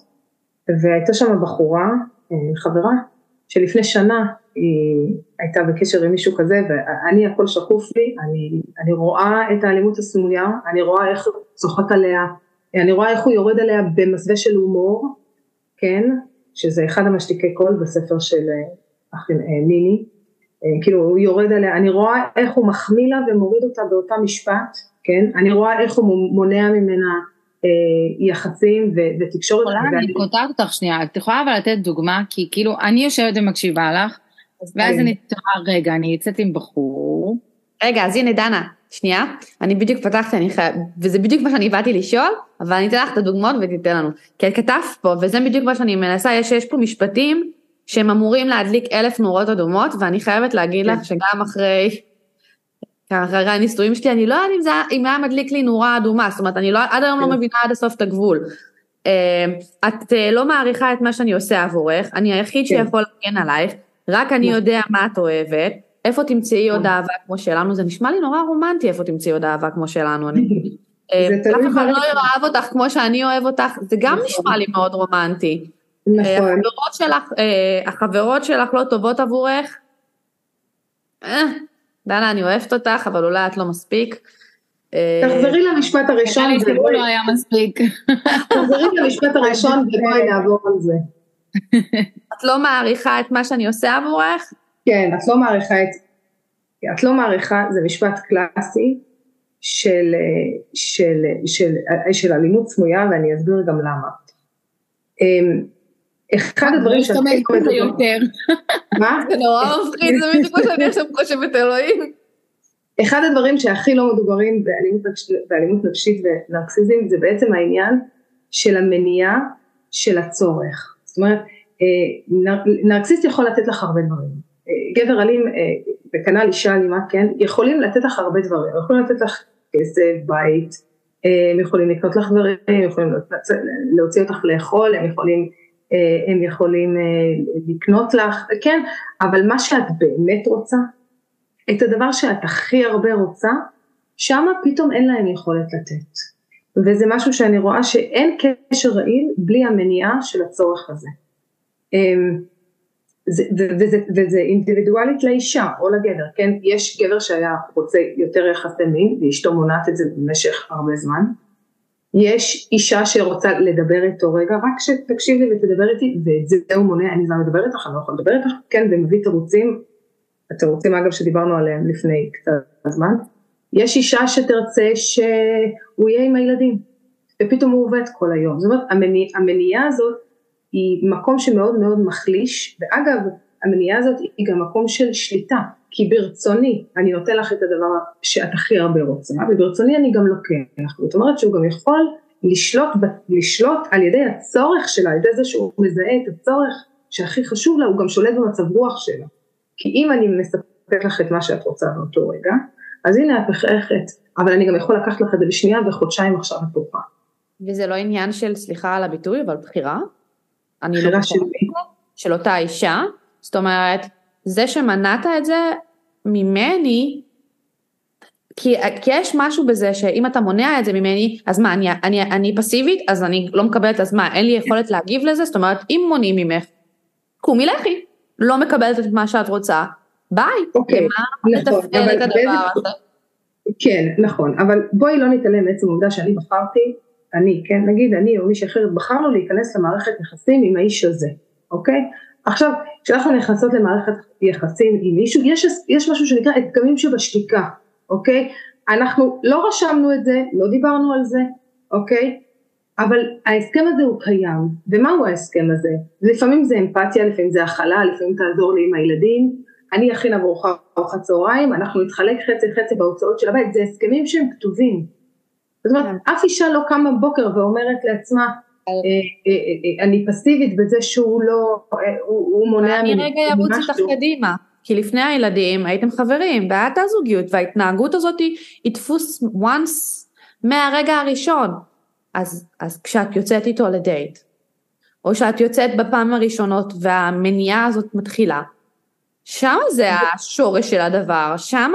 והייתה שם בחורה, אה, חברה, שלפני שנה היא הייתה בקשר עם מישהו כזה, ואני הכל שקוף לי, אני, אני רואה את האלימות הסמויה, אני רואה איך הוא צוחק עליה, אני רואה איך הוא יורד עליה במסווה של הומור, כן, שזה אחד המשתיקי קול בספר של אה, ניני, אה, כאילו הוא יורד עליה, אני רואה איך הוא מחמיא לה ומוריד אותה באותה משפט, כן, אני רואה איך הוא מונע ממנה אה, יחסים ו- ותקשורת. יכולה, אני קוטעת אותך שנייה, את יכולה אבל לתת דוגמה, כי כאילו אני יושבת ומקשיבה לך, ואז אני תוהה, רגע, אני יוצאת עם בחור. רגע, אז הנה דנה, שנייה, אני בדיוק פתחתי, אני חייב, וזה בדיוק מה שאני באתי לשאול, אבל אני אתן לך את הדוגמאות ותיתן לנו. כי את כתבת פה, וזה בדיוק מה שאני מנסה, יש, יש פה משפטים שהם אמורים להדליק אלף נורות אדומות, ואני חייבת להגיד לך כן. שגם אחרי, אחרי הניסויים שלי, אני לא יודעת אם, זה, אם היה מדליק לי נורה אדומה, זאת אומרת, אני לא, עד היום לא כן. מבינה עד הסוף את הגבול. אה, את אה, לא מעריכה את מה שאני עושה עבורך, אני היחיד כן. שיכול להגן עלייך, רק אני יודע מה את אוהבת, איפה תמצאי עוד אהבה כמו שלנו, זה נשמע לי נורא רומנטי איפה תמצאי עוד אהבה כמו שלנו, אני... *laughs* אה, אף אחד לא יאהב אותך כמו שאני אוהב אותך, זה גם נכון. נשמע לי מאוד רומנטי. נכון. החברות שלך, החברות שלך לא טובות עבורך? דנה, אני אוהבת אותך, אבל אולי את לא מספיק. תחזרי למשפט הראשון. שזה לא היה מספיק. תחזרי למשפט הראשון ובואי נעבור על זה. את לא מעריכה את מה שאני עושה עבורך? כן, את לא מעריכה את... את לא מעריכה, זה משפט קלאסי של, של, של, של אלימות סמויה ואני אסביר גם למה. אחד הדברים חושבת זה יותר. מה? זה נורא *laughs* מפחיד, זה בדיוק כמו שאני עכשיו חושבת אלוהים. אחד הדברים שהכי לא מדוברים באלימות נפשית ונרקסיזם זה בעצם העניין של המניעה של הצורך. זאת אומרת, אה, נרקסיסט יכול לתת לך הרבה דברים. אה, גבר אלים, אה, וכנ"ל אישה אלימה, כן, יכולים לתת לך הרבה דברים. יכולים לתת לך כסף, בית, הם יכולים לקנות לך דברים, הם יכולים להוציא אותך לאכול, הם יכולים, הם יכולים לקנות לך, כן, אבל מה שאת באמת רוצה, את הדבר שאת הכי הרבה רוצה, שמה פתאום אין להם יכולת לתת. וזה משהו שאני רואה שאין קשר רעיל בלי המניעה של הצורך הזה. אמ, זה, וזה, וזה אינדיבידואלית לאישה או לגבר, כן? יש גבר שהיה רוצה יותר יחסי מין ואשתו מונעת את זה במשך הרבה זמן. יש אישה שרוצה לדבר איתו רגע, רק שתקשיב לי ותדבר איתי, ואת זה הוא מונע, אני לא מדבר איתך, אני לא יכול לדבר איתך, כן, ומביא תירוצים, התירוצים אגב שדיברנו עליהם לפני קצת זמן. יש אישה שתרצה שהוא יהיה עם הילדים, ופתאום הוא עובד כל היום. זאת אומרת, המניע, המניעה הזאת היא מקום שמאוד מאוד מחליש, ואגב, המניעה הזאת היא גם מקום של שליטה, כי ברצוני אני נותן לך את הדבר שאת הכי הרבה רוצה, וברצוני אני גם לוקח, זאת אומרת שהוא גם יכול לשלוט, לשלוט על ידי הצורך שלה, על ידי זה שהוא מזהה את הצורך שהכי חשוב לה, הוא גם שולט במצב רוח שלה. כי אם אני מספק לך את מה שאת רוצה באותו רגע, אז הנה את מחייכת, אבל אני גם יכול לקחת לך את זה בשנייה וחודשיים עכשיו את תוכה. וזה לא עניין של, סליחה על הביטוי, אבל בחירה? אני לא של של אותה אישה, זאת אומרת, זה שמנעת את זה ממני, כי, כי יש משהו בזה שאם אתה מונע את זה ממני, אז מה, אני, אני, אני פסיבית, אז אני לא מקבלת, אז מה, אין לי יכולת להגיב לזה? זאת אומרת, אם מונעים ממך, קומי לכי, לא מקבלת את מה שאת רוצה, ביי, אוקיי, למה נכון, לתפעל את הדבר הזה? כן, נכון, אבל בואי לא נתעלם מעצם העובדה שאני בחרתי. אני, כן, נגיד אני או מישהי אחרת בחרנו להיכנס למערכת יחסים עם האיש הזה, אוקיי? עכשיו, כשאנחנו נכנסות למערכת יחסים עם מישהו, יש, יש משהו שנקרא אתגמים שבשתיקה, אוקיי? אנחנו לא רשמנו את זה, לא דיברנו על זה, אוקיי? אבל ההסכם הזה הוא קיים, ומהו ההסכם הזה? לפעמים זה אמפתיה, לפעמים זה הכלה, לפעמים תעזור לי עם הילדים, אני אכין עבורך ארוחת צהריים, אנחנו נתחלק חצי חצי בהוצאות של הבית, זה הסכמים שהם כתובים, זאת אומרת, כן. אף אישה לא קמה בבוקר ואומרת לעצמה, אני פסיבית בזה שהוא לא, הוא מונע ממני. אני רגע ארוץ איתך קדימה. כי לפני הילדים הייתם חברים, והיה את הזוגיות, וההתנהגות הזאת היא דפוס once מהרגע הראשון. אז, אז כשאת יוצאת איתו לדייט, או שאת יוצאת בפעם הראשונות והמניעה הזאת מתחילה, שם זה השורש של הדבר, שם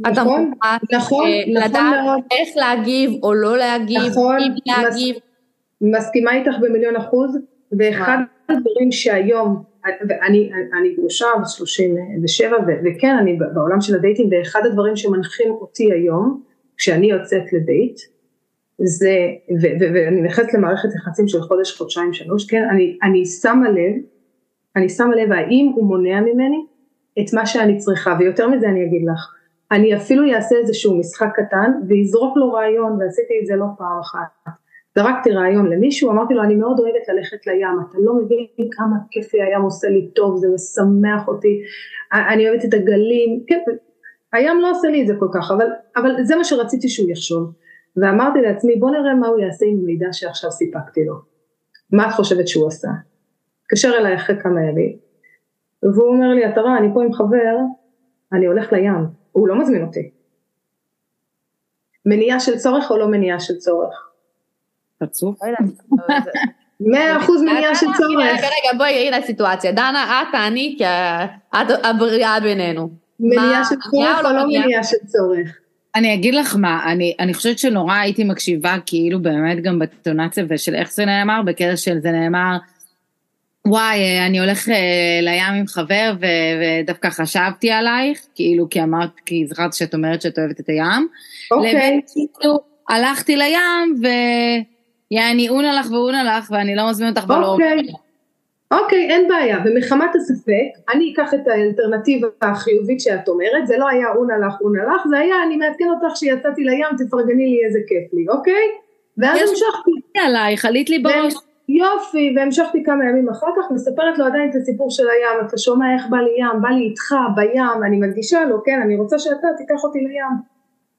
אתה נכון, מוכן נכון, אה, נכון לדעת. איך להגיב או לא להגיב, נכון, אם להגיב. מסכימה איתך במיליון אחוז, ואחד הדברים שהיום, ואני אני גרושה בת 37, ו- וכן, אני בעולם של הדייטים, ואחד הדברים שמנחים אותי היום, כשאני יוצאת לדייט, זה, ו- ו- ואני נכנסת למערכת יחסים של חודש, חודשיים, שלוש, כן, אני, אני שמה לב, אני שמה לב האם הוא מונע ממני את מה שאני צריכה, ויותר מזה אני אגיד לך, אני אפילו אעשה איזשהו משחק קטן, ויזרוק לו רעיון, ועשיתי את זה לא פעם אחת. זרקתי רעיון למישהו, אמרתי לו, אני מאוד אוהבת ללכת לים, אתה לא מבין כמה כיף לי הים עושה לי טוב, זה משמח אותי, אני אוהבת את הגלים, כן, הים לא עושה לי את זה כל כך, אבל, אבל זה מה שרציתי שהוא יחשוב. ואמרתי לעצמי, בוא נראה מה הוא יעשה עם מידע שעכשיו סיפקתי לו. מה את חושבת שהוא עשה? התקשר אליי אחרי כמה ימים, והוא אומר לי, אתה רואה, אני פה עם חבר, אני הולך לים, הוא לא מזמין אותי. מניעה של צורך או לא מניעה של צורך? חצוף. לא מאה אחוז מניעה של צורך. רגע, בואי, הנה הסיטואציה. דנה, את תעני, כי את הבריאה בינינו. מניעה של צורך או לא לא מניעה? של צורך? אני אגיד לך מה, אני, אני חושבת שנורא הייתי מקשיבה כאילו באמת גם בטונציה ושל איך זה נאמר, בקטע של זה נאמר, וואי, אני הולך אה, לים עם חבר ו- ודווקא חשבתי עלייך, כאילו כי אמרת, כי זכרתי שאת אומרת שאת אוהבת את הים, אוקיי, לבין כאילו הלכתי לים ויעני אונה לך ואונה לך ואני לא מזמין אותך ולא... אוקיי. אוקיי, אין בעיה, ומחמת הספק, אני אקח את האלטרנטיבה החיובית שאת אומרת, זה לא היה אונה לך אונה לך, זה היה אני מעדכן אותך שיצאתי לים, תפרגני לי איזה כיף לי, אוקיי? ואז יש- המשכתי, עלייך, עלית לי בראש. יופי, והמשכתי כמה ימים אחר כך, מספרת לו עדיין את הסיפור של הים, אתה שומע איך בא לי ים, בא לי איתך בים, אני מדגישה לו, כן, אני רוצה שאתה תיקח אותי לים.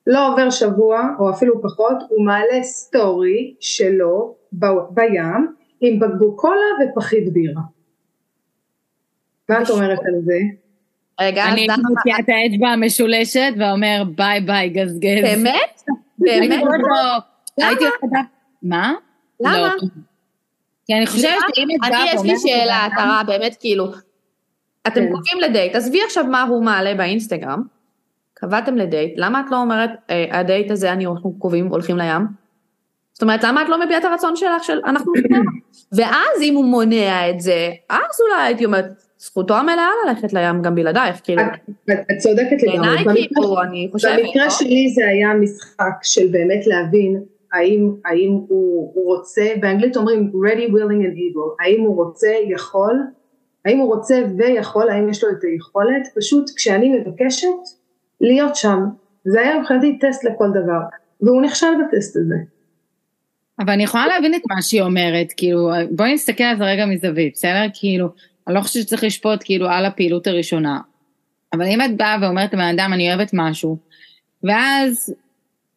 לא עובר שבוע, או אפילו פחות, הוא מעלה סטורי שלו ב- בים, עם בקבוק קולה ופחית בירה. מה את אומרת על זה? רגע, אני מוציאה את האצבע המשולשת ואומר ביי ביי גזגז. באמת? *laughs* באמת? למה? מה? למה? לא. כי אני חושבת שאם את אני, באה יש לי שאלה, עטרה, באמת, כאילו, אתם כן. קובעים לדייט, עזבי עכשיו מה הוא מעלה באינסטגרם, קבעתם לדייט, למה את לא אומרת, אה, הדייט הזה אני אנחנו קובעים, הולכים לים? זאת אומרת, למה את לא מביעה את הרצון שלך של אנחנו? ואז אם הוא מונע את זה, אז אולי הייתי אומרת, זכותו המלאה ללכת לים גם בלעדייך, כאילו, את, צודקת לגמרי. בעיניי כאילו, אני חושבת, במקרה לא? שלי זה היה משחק של באמת להבין האם, האם הוא, הוא רוצה, באנגלית אומרים ready, willing and able, האם הוא רוצה, יכול, האם הוא רוצה ויכול, האם יש לו את היכולת, פשוט כשאני מבקשת להיות שם, זה היה מבחינתי טסט לכל דבר, והוא נכשל בטסט הזה. אבל אני יכולה להבין את מה שהיא אומרת, כאילו, בואי נסתכל על זה רגע מזווית, בסדר? כאילו, אני לא חושבת שצריך לשפוט כאילו על הפעילות הראשונה. אבל אם את באה ואומרת לבן אדם, אני אוהבת משהו, ואז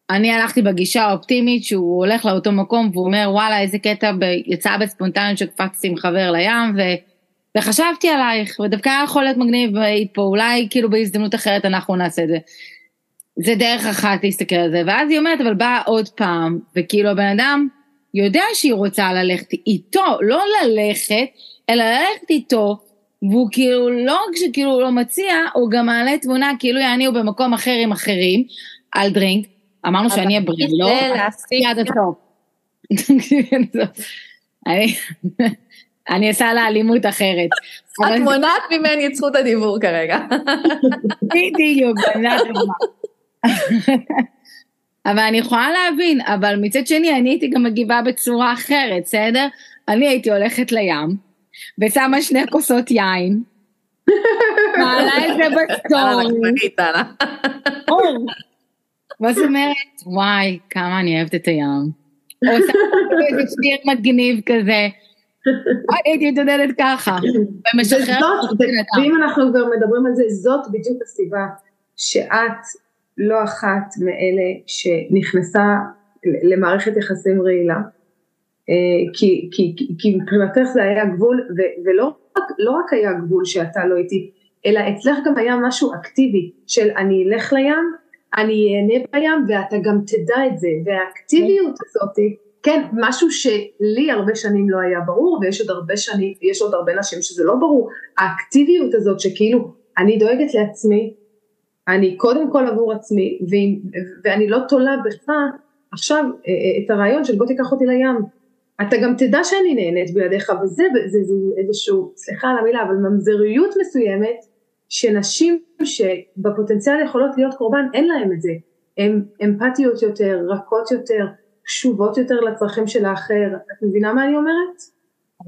אני הלכתי בגישה האופטימית שהוא הולך לאותו מקום והוא אומר, וואלה, איזה קטע, ב... יצא בספונטניות שקפצתי עם חבר לים, ו... וחשבתי עלייך, ודווקא היה יכול להיות מגניב והיית פה, אולי כאילו בהזדמנות אחרת אנחנו נעשה את זה. זה דרך אחת להסתכל על זה, ואז היא אומרת, אבל באה עוד פעם, וכאילו הבן אדם יודע שהיא רוצה ללכת איתו, לא ללכת, אלא ללכת איתו, והוא כאילו, לא רק שכאילו הוא לא מציע, הוא גם מעלה תמונה כאילו יעני הוא במקום אחר עם אחרים, על דרינק, אמרנו שאני אהיה בריא, לא? זה להסיק עד הסוף. אני- אני אעשה לה אלימות אחרת. את מונעת ממני את זכות הדיבור כרגע. בדיוק, זה הדוגמה. אבל אני יכולה להבין, אבל מצד שני אני הייתי גם מגיבה בצורה אחרת, בסדר? אני הייתי הולכת לים, ושמה שני כוסות יין, מעלה את זה בסטורי. מה זאת אומרת? וואי, כמה אני אוהבת את הים. או עושה איזה שיר מגניב כזה. הייתי מתעודדת ככה. ומשחררת. ואם אנחנו כבר מדברים על זה, זאת בדיוק הסיבה שאת לא אחת מאלה שנכנסה למערכת יחסים רעילה. אה, כי, כי, כי, כי מבחינתך זה היה גבול, ו, ולא רק, לא רק היה גבול שאתה לא איתי, אלא אצלך גם היה משהו אקטיבי של אני אלך לים, אני אהנה בים ואתה גם תדע את זה, והאקטיביות הזאת, כן, משהו שלי הרבה שנים לא היה ברור, ויש עוד הרבה שנים, יש עוד הרבה נשים שזה לא ברור, האקטיביות הזאת שכאילו אני דואגת לעצמי, אני קודם כל עבור עצמי, ואני לא תולה בך עכשיו את הרעיון של בוא תיקח אותי לים. אתה גם תדע שאני נהנית בלעדיך, וזה זה, זה איזשהו, סליחה על המילה, אבל ממזריות מסוימת, שנשים שבפוטנציאל יכולות להיות קורבן, אין להם את זה. הן אמפתיות יותר, רכות יותר, קשובות יותר לצרכים של האחר. את מבינה מה אני אומרת?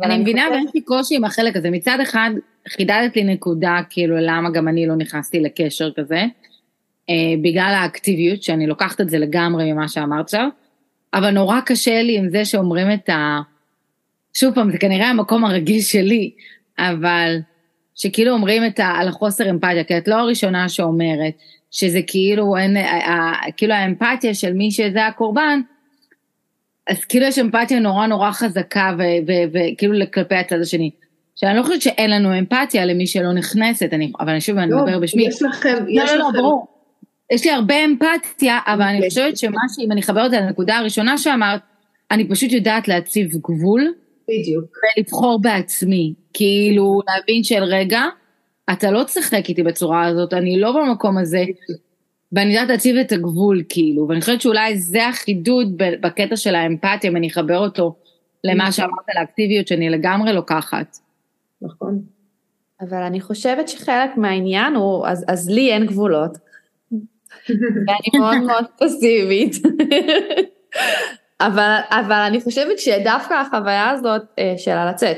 אני מבינה ויש לי קושי עם החלק הזה. מצד אחד, חידדת לי נקודה, כאילו, למה גם אני לא נכנסתי לקשר כזה, אה, בגלל האקטיביות, שאני לוקחת את זה לגמרי ממה שאמרת עכשיו, אבל נורא קשה לי עם זה שאומרים את ה... שוב פעם, זה כנראה המקום הרגיש שלי, אבל שכאילו אומרים את ה... על החוסר אמפתיה, כי את לא הראשונה שאומרת שזה כאילו אין, כאילו האמפתיה של מי שזה הקורבן, אז כאילו יש אמפתיה נורא נורא חזקה וכאילו כלפי הצד השני. שאני לא חושבת שאין לנו אמפתיה למי שלא נכנסת, אני, אבל אני שוב, אני מדבר בשמי. יש לכם, לא, יש לא, לא. ברור. יש לי הרבה אמפתיה, אבל אני חושבת שמה שאם אני אחבר את זה לנקודה הראשונה שאמרת, אני פשוט יודעת להציב גבול. בדיוק. ולבחור בעצמי. כאילו, להבין של רגע, אתה לא תשחק איתי בצורה הזאת, אני לא במקום הזה. ואני יודעת להציב את הגבול, כאילו, ואני חושבת שאולי זה החידוד בקטע של האמפתיה, אם אני אחבר אותו למה שאמרת על האקטיביות שאני לגמרי לוקחת. נכון. אבל אני חושבת שחלק מהעניין הוא, אז, אז לי אין גבולות. *laughs* ואני מאוד מאוד פסיבית. אבל, אבל אני חושבת שדווקא החוויה הזאת אה, של הלצאת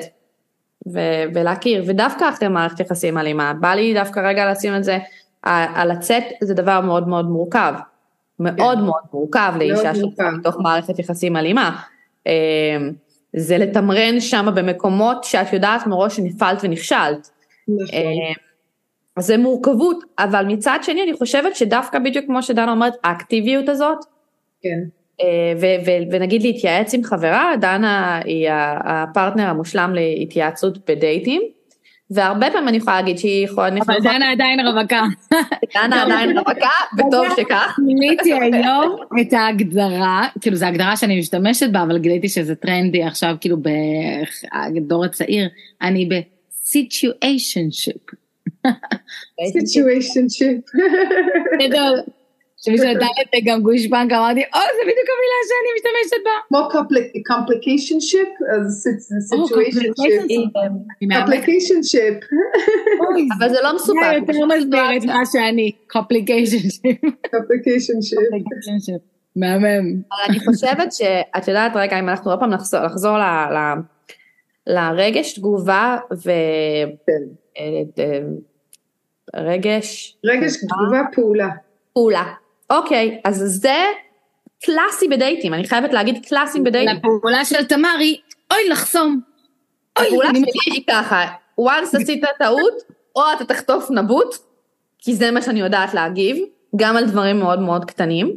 ו- ולהכיר, ודווקא אחרי מערכת יחסים אלימה, בא לי דווקא רגע לשים את זה, הלצאת זה דבר מאוד מאוד מורכב. מאוד כן. מאוד מורכב לאישה שצריכה בתוך מערכת יחסים אלימה. אה, זה לתמרן שם במקומות שאת יודעת מראש שנפלת ונכשלת. נכון. אז זה מורכבות, אבל מצד שני אני חושבת שדווקא בדיוק כמו שדנה אומרת, האקטיביות הזאת, כן. אה, ו- ו- ונגיד להתייעץ עם חברה, דנה היא הפרטנר המושלם להתייעצות בדייטים, והרבה פעמים אני יכולה להגיד שהיא יכולה... אבל דנה עדיין רווקה. דנה עדיין רווקה, וטוב שכך. גיליתי *laughs* היום את ההגדרה, כאילו זו הגדרה שאני משתמשת בה, אבל גיליתי שזה טרנדי עכשיו, כאילו בדור הצעיר, אני ב-situationship. *laughs* situationship. *laughs* גדול. שמישהו נתן לי גם גושפנקה, אמרתי, או, זה בדיוק המילה שאני משתמשת בה. כמו complicationship, אז situationship. complicationship. אבל זה לא מסופק. זה יותר מסביר את מה שאני, complicationship. complicationship. מהמם. אני חושבת שאת יודעת, רגע, אם אנחנו עוד פעם נחזור לרגש תגובה ו... רגש. רגש תגובה פעולה. פעולה. אוקיי, אז זה קלאסי בדייטים, אני חייבת להגיד קלאסי בדייטים. לפעולה של תמרי, אוי לחסום. הפעולה שלי היא ככה, once עשית טעות, או אתה תחטוף נבוט, כי זה מה שאני יודעת להגיב, גם על דברים מאוד מאוד קטנים,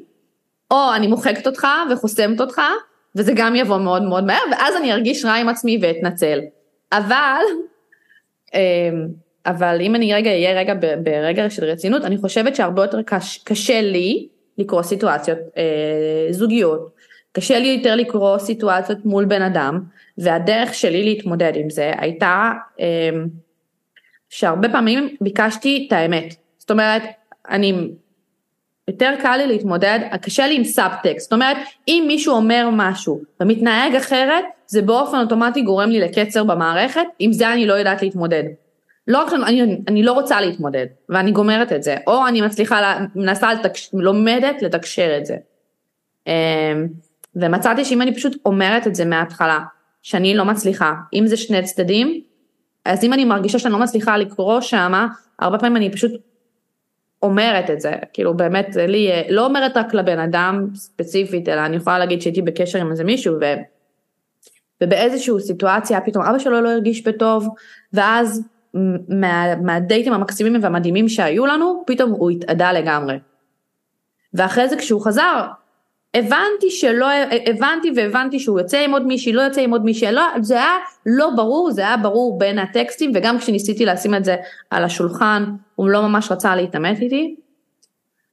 או אני מוחקת אותך וחוסמת אותך, וזה גם יבוא מאוד מאוד מהר, ואז אני ארגיש רע עם עצמי ואתנצל. אבל, אמ, אבל אם אני רגע אהיה רגע ברגע של רצינות, אני חושבת שהרבה יותר קש, קשה לי לקרוא סיטואציות אה, זוגיות, קשה לי יותר לקרוא סיטואציות מול בן אדם, והדרך שלי להתמודד עם זה הייתה אה, שהרבה פעמים ביקשתי את האמת. זאת אומרת, אני, יותר קל לי להתמודד, קשה לי עם סאבטקסט, זאת אומרת, אם מישהו אומר משהו ומתנהג אחרת, זה באופן אוטומטי גורם לי לקצר במערכת, עם זה אני לא יודעת להתמודד. לא רק שאני אני לא רוצה להתמודד, ואני גומרת את זה, או אני מצליחה, מנסה, לתקש, לומדת לתקשר את זה. אמ, ומצאתי שאם אני פשוט אומרת את זה מההתחלה, שאני לא מצליחה, אם זה שני צדדים, אז אם אני מרגישה שאני לא מצליחה לקרוא שמה, הרבה פעמים אני פשוט אומרת את זה, כאילו באמת, לי, לא אומרת רק לבן אדם ספציפית, אלא אני יכולה להגיד שהייתי בקשר עם איזה מישהו, ו... ובאיזושהי סיטואציה פתאום אבא שלו לא הרגיש בטוב, ואז מה, מהדייטים המקסימים והמדהימים שהיו לנו, פתאום הוא התאדה לגמרי. ואחרי זה כשהוא חזר, הבנתי שלא, הבנתי והבנתי שהוא יוצא עם עוד מישהי, לא יוצא עם עוד מישהי, לא, זה היה לא ברור, זה היה ברור בין הטקסטים, וגם כשניסיתי לשים את זה על השולחן, הוא לא ממש רצה להתעמת איתי.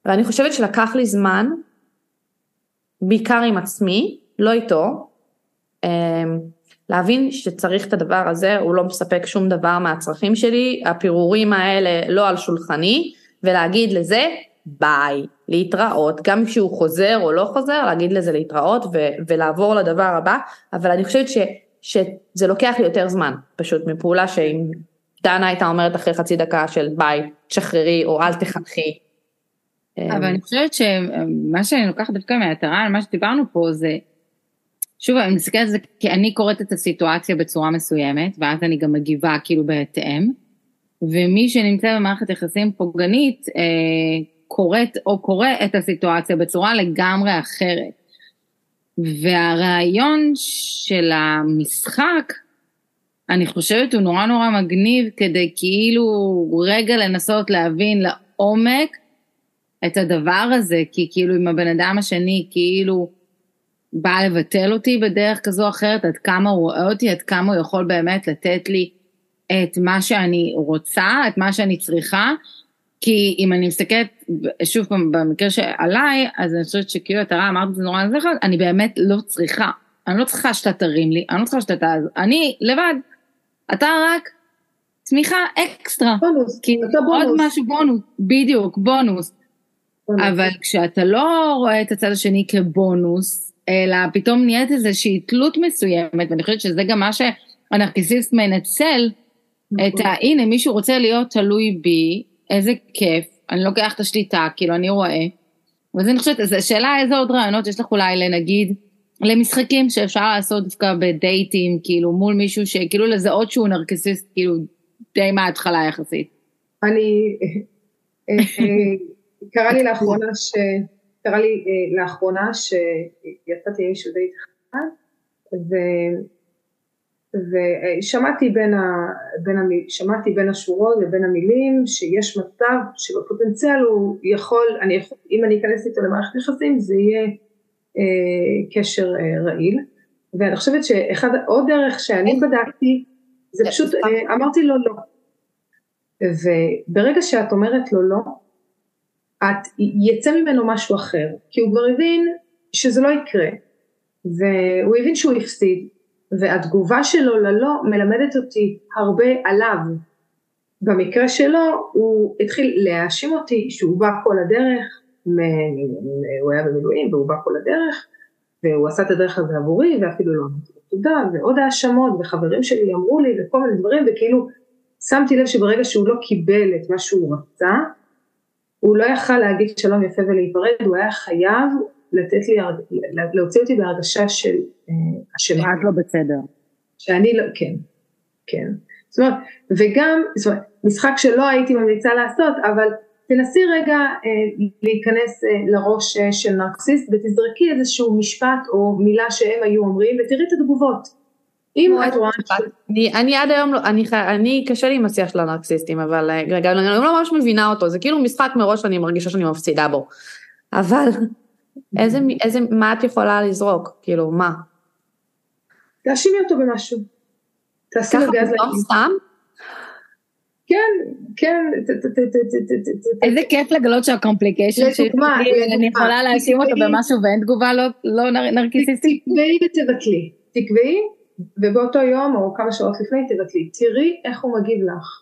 ואני חושבת שלקח לי זמן, בעיקר עם עצמי, לא איתו, אמ, להבין שצריך את הדבר הזה, הוא לא מספק שום דבר מהצרכים שלי, הפירורים האלה לא על שולחני, ולהגיד לזה ביי, להתראות, גם כשהוא חוזר או לא חוזר, להגיד לזה להתראות ו- ולעבור לדבר הבא, אבל אני חושבת ש- שזה לוקח לי יותר זמן, פשוט מפעולה שאם דנה הייתה אומרת אחרי חצי דקה של ביי, תשחררי או אל תחנכי. אבל אני חושבת שמה שאני לוקחת דווקא מהעטרה על מה שדיברנו פה זה, שוב אני מסתכלת על זה כי אני קוראת את הסיטואציה בצורה מסוימת, ואז אני גם מגיבה כאילו בהתאם, ומי שנמצא במערכת יחסים פוגענית, אה, קוראת או קורא את הסיטואציה בצורה לגמרי אחרת. והרעיון של המשחק, אני חושבת הוא נורא נורא מגניב כדי כאילו רגע לנסות להבין לעומק את הדבר הזה, כי כאילו אם הבן אדם השני כאילו בא לבטל אותי בדרך כזו או אחרת, עד כמה הוא רואה אותי, עד כמה הוא יכול באמת לתת לי את מה שאני רוצה, את מה שאני צריכה, כי אם אני מסתכלת, שוב פעם, במקרה שעליי, אז אני חושבת שכאילו אתה אמרת את זה נורא זכר, אני באמת לא צריכה. אני לא צריכה שאתה תרים לי, אני לא צריכה שאתה תעזור, אני לבד. אתה רק תמיכה אקסטרה. בונוס, כי אתה בונוס. עוד משהו בונוס, בדיוק, בונוס. בונוס. אבל כשאתה לא רואה את הצד השני כבונוס, אלא פתאום נהיית איזושהי תלות מסוימת, ואני חושבת שזה גם מה שהנרקיסיסט מנצל, נכון. את ה... הנה מישהו רוצה להיות תלוי בי, איזה כיף, אני לוקח את השליטה, כאילו אני רואה. ואז אני חושבת, אז השאלה איזה עוד רעיונות יש לך אולי לנגיד, למשחקים שאפשר לעשות דווקא בדייטים, כאילו מול מישהו שכאילו לזהות שהוא נרקסיסט, כאילו די מההתחלה יחסית. אני, אה, אה, קרה לי לאחרונה ש... קרה לי אה, לאחרונה שיצאתי עם מישהו דייט אחד, ו... ושמעתי בין, ה, בין, המ, שמעתי בין השורות ובין המילים שיש מצב שבפוטנציאל הוא יכול, אני יכול, אם אני אכנס איתו למערכת יחסים זה יהיה אה, קשר אה, רעיל. ואני חושבת שאחד, עוד דרך שאני בדקתי זה פשוט, אה, אמרתי לו לא. וברגע שאת אומרת לו לא, את יצא ממנו משהו אחר כי הוא כבר הבין שזה לא יקרה והוא הבין שהוא הפסיד והתגובה שלו ללא מלמדת אותי הרבה עליו. במקרה שלו הוא התחיל להאשים אותי שהוא בא כל הדרך, הוא היה במילואים והוא בא כל הדרך והוא עשה את הדרך הזה עבורי ואפילו לא אמרתי לו תודה ועוד האשמות וחברים שלי אמרו לי וכל מיני דברים וכאילו שמתי לב שברגע שהוא לא קיבל את מה שהוא רצה הוא לא יכל להגיד שלום יפה ולהיפרד, הוא היה חייב לתת לי, להוציא אותי בהרגשה של אשמה. את לא בסדר. שאני לא, כן, כן. זאת אומרת, וגם, זאת אומרת, משחק שלא הייתי ממליצה לעשות, אבל תנסי רגע אה, להיכנס אה, לראש אה, של נרקסיסט ותזרקי איזשהו משפט או מילה שהם היו אומרים ותראי את התגובות. אם את רואה... אני, אני עד היום, לא, אני, אני קשה לי עם השיח של הנרקסיסטים, אבל אה, רגע, אני לא ממש מבינה אותו, זה כאילו משחק מראש שאני מרגישה שאני מפסידה בו. אבל איזה, איזה, מה את יכולה לזרוק? כאילו, מה? תאשימי אותו במשהו. תעשי לו גז ככה פתאום סתם? כן, כן. איזה כיף לגלות שה complication שלי, אני יכולה להאשים אותו במשהו ואין תגובה לא- לא נר- נרקיסיסטית. תקבעי ותבטלי. תקבעי, ובאותו יום או כמה שעות לפני תבטלי. תראי איך הוא מגיב לך.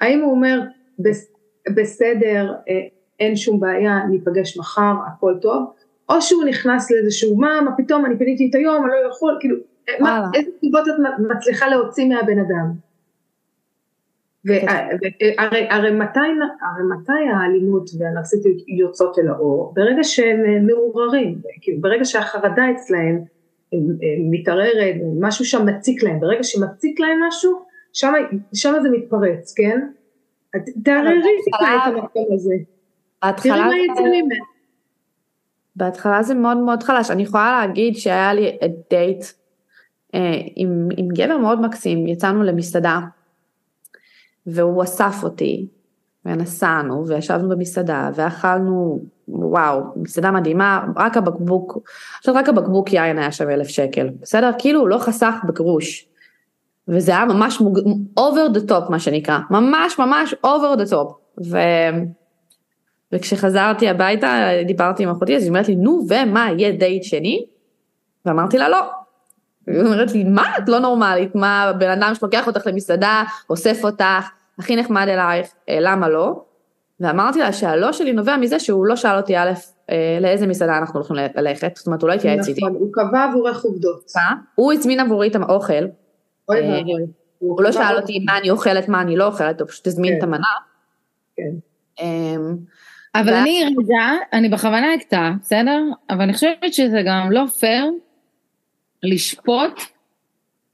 האם הוא אומר, "בס- בסדר, אה, אין שום בעיה, ניפגש מחר, הכל טוב, או שהוא נכנס לאיזשהו מה, מה פתאום אני פיניתי את היום, אני לא יכול, כאילו, מה, וואלה. איזה תגובות את מצליחה להוציא מהבן אדם? והרי הרי מתי, הרי מתי האלימות והנרקסיטיות יוצאות אל האור? ברגע שהם אה, מעורערים, כאילו ברגע שהחרדה אצלהם אה, אה, מתערערת, משהו שם מציק להם, ברגע שמציק להם משהו, שם, שם זה מתפרץ, כן? תערערי טיפה את המקום הזה, בהתחלה זה-. בהתחלה זה מאוד מאוד חלש, אני יכולה להגיד שהיה לי דייט אה, עם, עם גבר מאוד מקסים, יצאנו למסעדה והוא אסף אותי ונסענו וישבנו במסעדה ואכלנו, וואו, מסעדה מדהימה, רק הבקבוק, עכשיו רק הבקבוק יין היה שווה אלף שקל, בסדר? כאילו הוא לא חסך בגרוש. וזה היה ממש מוג... over the top מה שנקרא, ממש ממש over the top. ו... וכשחזרתי הביתה דיברתי עם אחותי אז היא אומרת לי נו ומה יהיה דייט שני? ואמרתי לה לא. היא אומרת לי מה את לא נורמלית מה בן אדם שלוקח אותך למסעדה אוסף אותך הכי נחמד אלייך אה, למה לא? ואמרתי לה שהלא שלי נובע מזה שהוא לא שאל אותי א', אה, לאיזה מסעדה אנחנו הולכים ללכת, זאת אומרת הוא לא התייעץ איתי. נכון, הוא קבע עבורך עובדות. הוא הזמין עבורי את האוכל, אוי אה, ואבוי. הוא לא שאל. אותי מה אני אוכלת, מה אני לא אוכלת, הוא פשוט הזמין כן. את המנה. כן. אמ, אבל אני רגע, אני בכוונה אקטע, בסדר? אבל אני חושבת שזה גם לא פייר לשפוט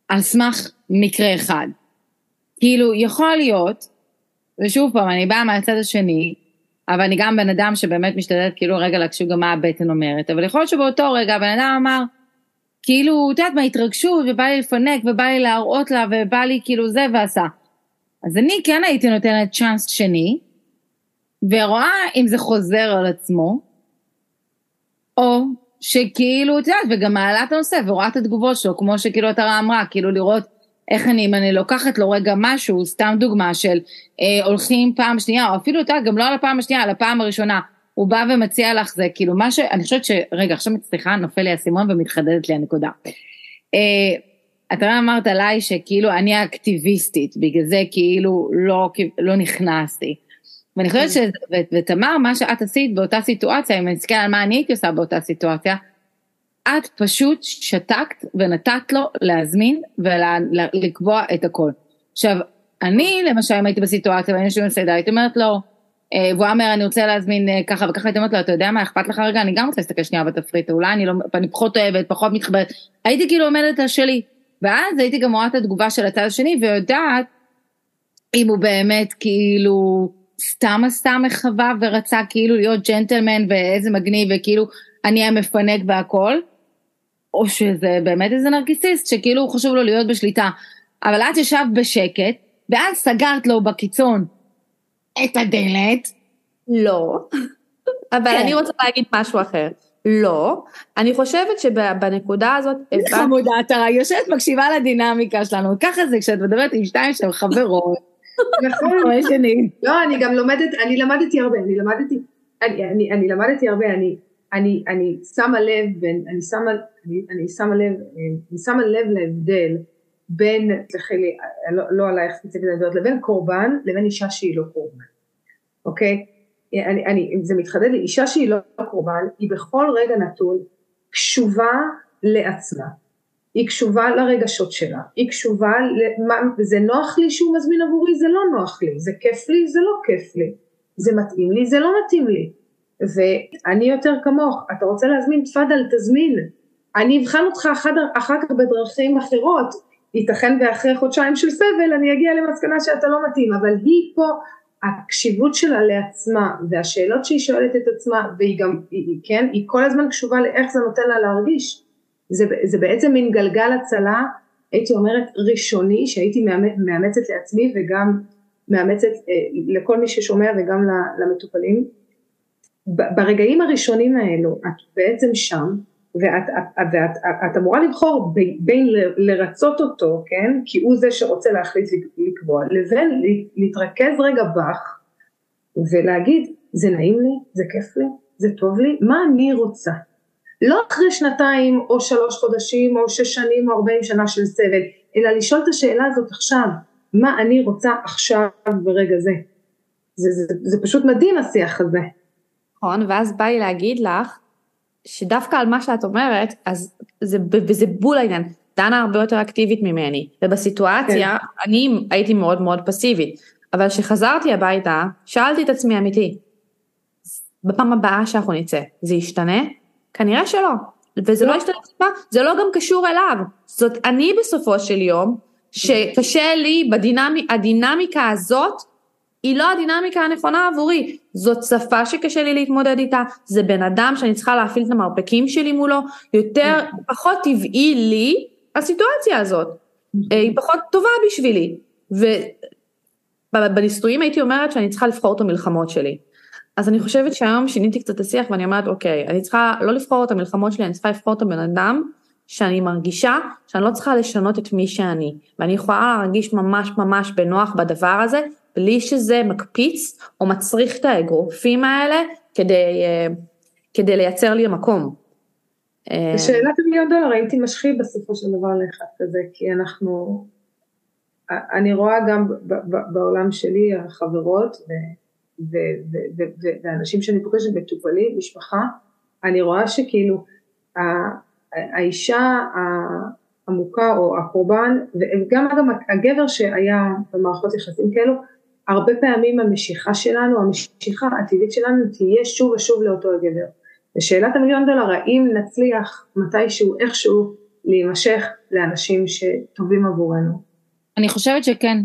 על סמך מקרה אחד. כאילו, יכול להיות, ושוב פעם, אני באה מהצד השני, אבל אני גם בן אדם שבאמת משתדלת כאילו רגע להקשיב גם מה הבטן אומרת, אבל יכול להיות שבאותו רגע הבן אדם אמר, כאילו, את יודעת, מההתרגשות, ובא לי לפנק, ובא לי להראות לה, ובא לי כאילו זה ועשה. אז אני כן הייתי נותנת צ'אנס שני, ורואה אם זה חוזר על עצמו, או שכאילו, את יודעת, וגם מעלה את הנושא ורואה את התגובות שלו, כמו שכאילו התרה אמרה, כאילו לראות איך אני, אם אני לוקחת לו רגע משהו, סתם דוגמה של אה, הולכים פעם שנייה, או אפילו, את יודעת, גם לא על הפעם השנייה, על הפעם הראשונה, הוא בא ומציע לך זה, כאילו מה ש... אני חושבת ש... רגע, עכשיו סליחה, נופל לי האסימון ומתחדדת לי הנקודה. אה, אתה אמרת עליי שכאילו אני האקטיביסטית, בגלל זה כאילו לא, לא נכנסתי. ואני חושבת ש... ו- ותמר, מה שאת עשית באותה סיטואציה, אם אני מסתכל על מה אני הייתי עושה באותה סיטואציה, את פשוט שתקת ונתת לו להזמין ולקבוע את הכל. עכשיו, אני למשל, אם הייתי בסיטואציה והיינו יושבים במסעדה, הייתי אומרת לו, אה, והוא אומר, אני רוצה להזמין אה, ככה וככה, הייתי אומרת לו, אתה יודע מה, אכפת לך רגע, אני גם רוצה להסתכל שנייה בתפריט, אולי אני, לא, אני פחות אוהבת, פחות מתחברת. הייתי כאילו עומדת על שלי. ואז הייתי גם רואה את התגובה של הצד השני, ויודעת אם הוא באמת כאילו סתם עשתה מחווה ורצה כאילו להיות ג'נטלמן ואיזה מגניב וכאילו אני המפנק והכל, או שזה באמת איזה נרקיסיסט שכאילו חשוב לו להיות בשליטה. אבל את ישבת בשקט, ואז סגרת לו בקיצון את הדלת. לא, אבל כן. אני רוצה להגיד משהו אחר. לא, אני חושבת שבנקודה הזאת, חמודה, את יושבת מקשיבה לדינמיקה שלנו, ככה זה כשאת מדברת עם שתיים שהן חברות, *laughs* נכון. שנים. לא, אני גם לומדת, אני למדתי הרבה, אני למדתי, אני, אני, אני למדתי הרבה, אני, אני, אני שמה לב, בין- אני שמה, אני, אני שמה לב, אני שמה לב להבדל בין, סלחי לי, לא, לא עלייך ספציפית לדעות, לבין קורבן לבין אישה שהיא לא קורבן, אוקיי? אני, אני, זה מתחדד לי, אישה שהיא לא קורבן, היא בכל רגע נתון קשובה לעצמה. היא קשובה לרגשות שלה, היא קשובה למה, זה נוח לי שהוא מזמין עבורי, זה לא נוח לי, זה כיף לי, זה לא כיף לי, זה מתאים לי, זה לא מתאים לי. ואני יותר כמוך, אתה רוצה להזמין, תפאדל, תזמין. אני אבחן אותך אחר, אחר כך בדרכים אחרות, ייתכן ואחרי חודשיים של סבל אני אגיע למסקנה שאתה לא מתאים, אבל היא פה, הקשיבות שלה לעצמה והשאלות שהיא שואלת את עצמה, והיא גם, היא, כן, היא כל הזמן קשובה לאיך זה נותן לה להרגיש. זה, זה בעצם מין גלגל הצלה, הייתי אומרת ראשוני, שהייתי מאמצת לעצמי וגם מאמצת אה, לכל מי ששומע וגם למטופלים. ברגעים הראשונים האלו את בעצם שם ואת, את, ואת את אמורה לבחור בין לרצות אותו, כן, כי הוא זה שרוצה להחליט לקבוע, לבין להתרכז רגע בך ולהגיד זה נעים לי, זה כיף לי, זה טוב לי, מה אני רוצה? לא אחרי שנתיים או שלוש חודשים או שש שנים או ארבעים שנה של סבל, אלא לשאול את השאלה הזאת עכשיו, מה אני רוצה עכשיו ברגע זה. זה, זה, זה פשוט מדהים השיח הזה. נכון, ואז בא לי להגיד לך, שדווקא על מה שאת אומרת, אז זה, וזה בול העניין, דנה הרבה יותר אקטיבית ממני, ובסיטואציה, כן. אני הייתי מאוד מאוד פסיבית, אבל כשחזרתי הביתה, שאלתי את עצמי אמיתי, בפעם הבאה שאנחנו נצא, זה ישתנה? כנראה שלא, וזה לא, לא. ישתנה, זה לא גם קשור אליו, זאת אני בסופו של יום, שקשה לי בדינמיקה, הזאת, היא לא הדינמיקה הנכונה עבורי, זאת שפה שקשה לי להתמודד איתה, זה בן אדם שאני צריכה להפעיל את המרפקים שלי מולו, יותר, פחות טבעי לי הסיטואציה הזאת, היא פחות טובה בשבילי, ובניסויים הייתי אומרת שאני צריכה לבחור את המלחמות שלי. אז אני חושבת שהיום שיניתי קצת את השיח ואני אומרת אוקיי, אני צריכה לא לבחור את המלחמות שלי, אני צריכה לבחור את הבן אדם שאני מרגישה שאני לא צריכה לשנות את מי שאני, ואני יכולה להרגיש ממש ממש בנוח בדבר הזה, בלי שזה מקפיץ או מצריך את האגרופים האלה כדי, כדי לייצר לי מקום. שאלת המיליון דולר, האם תימשכי בסופו של דבר לאחד כזה, כי אנחנו, אני רואה גם בעולם שלי, החברות, ואנשים שאני פוגשת, מטופלים, משפחה, אני רואה שכאילו האישה המוכה או הקורבן, וגם אגב הגבר שהיה במערכות יחסים כאלו, הרבה פעמים המשיכה שלנו, המשיכה הטבעית שלנו תהיה שוב ושוב לאותו הגבר. ושאלת המיליון דולר, האם נצליח מתישהו, איכשהו, להימשך לאנשים שטובים עבורנו? אני חושבת שכן,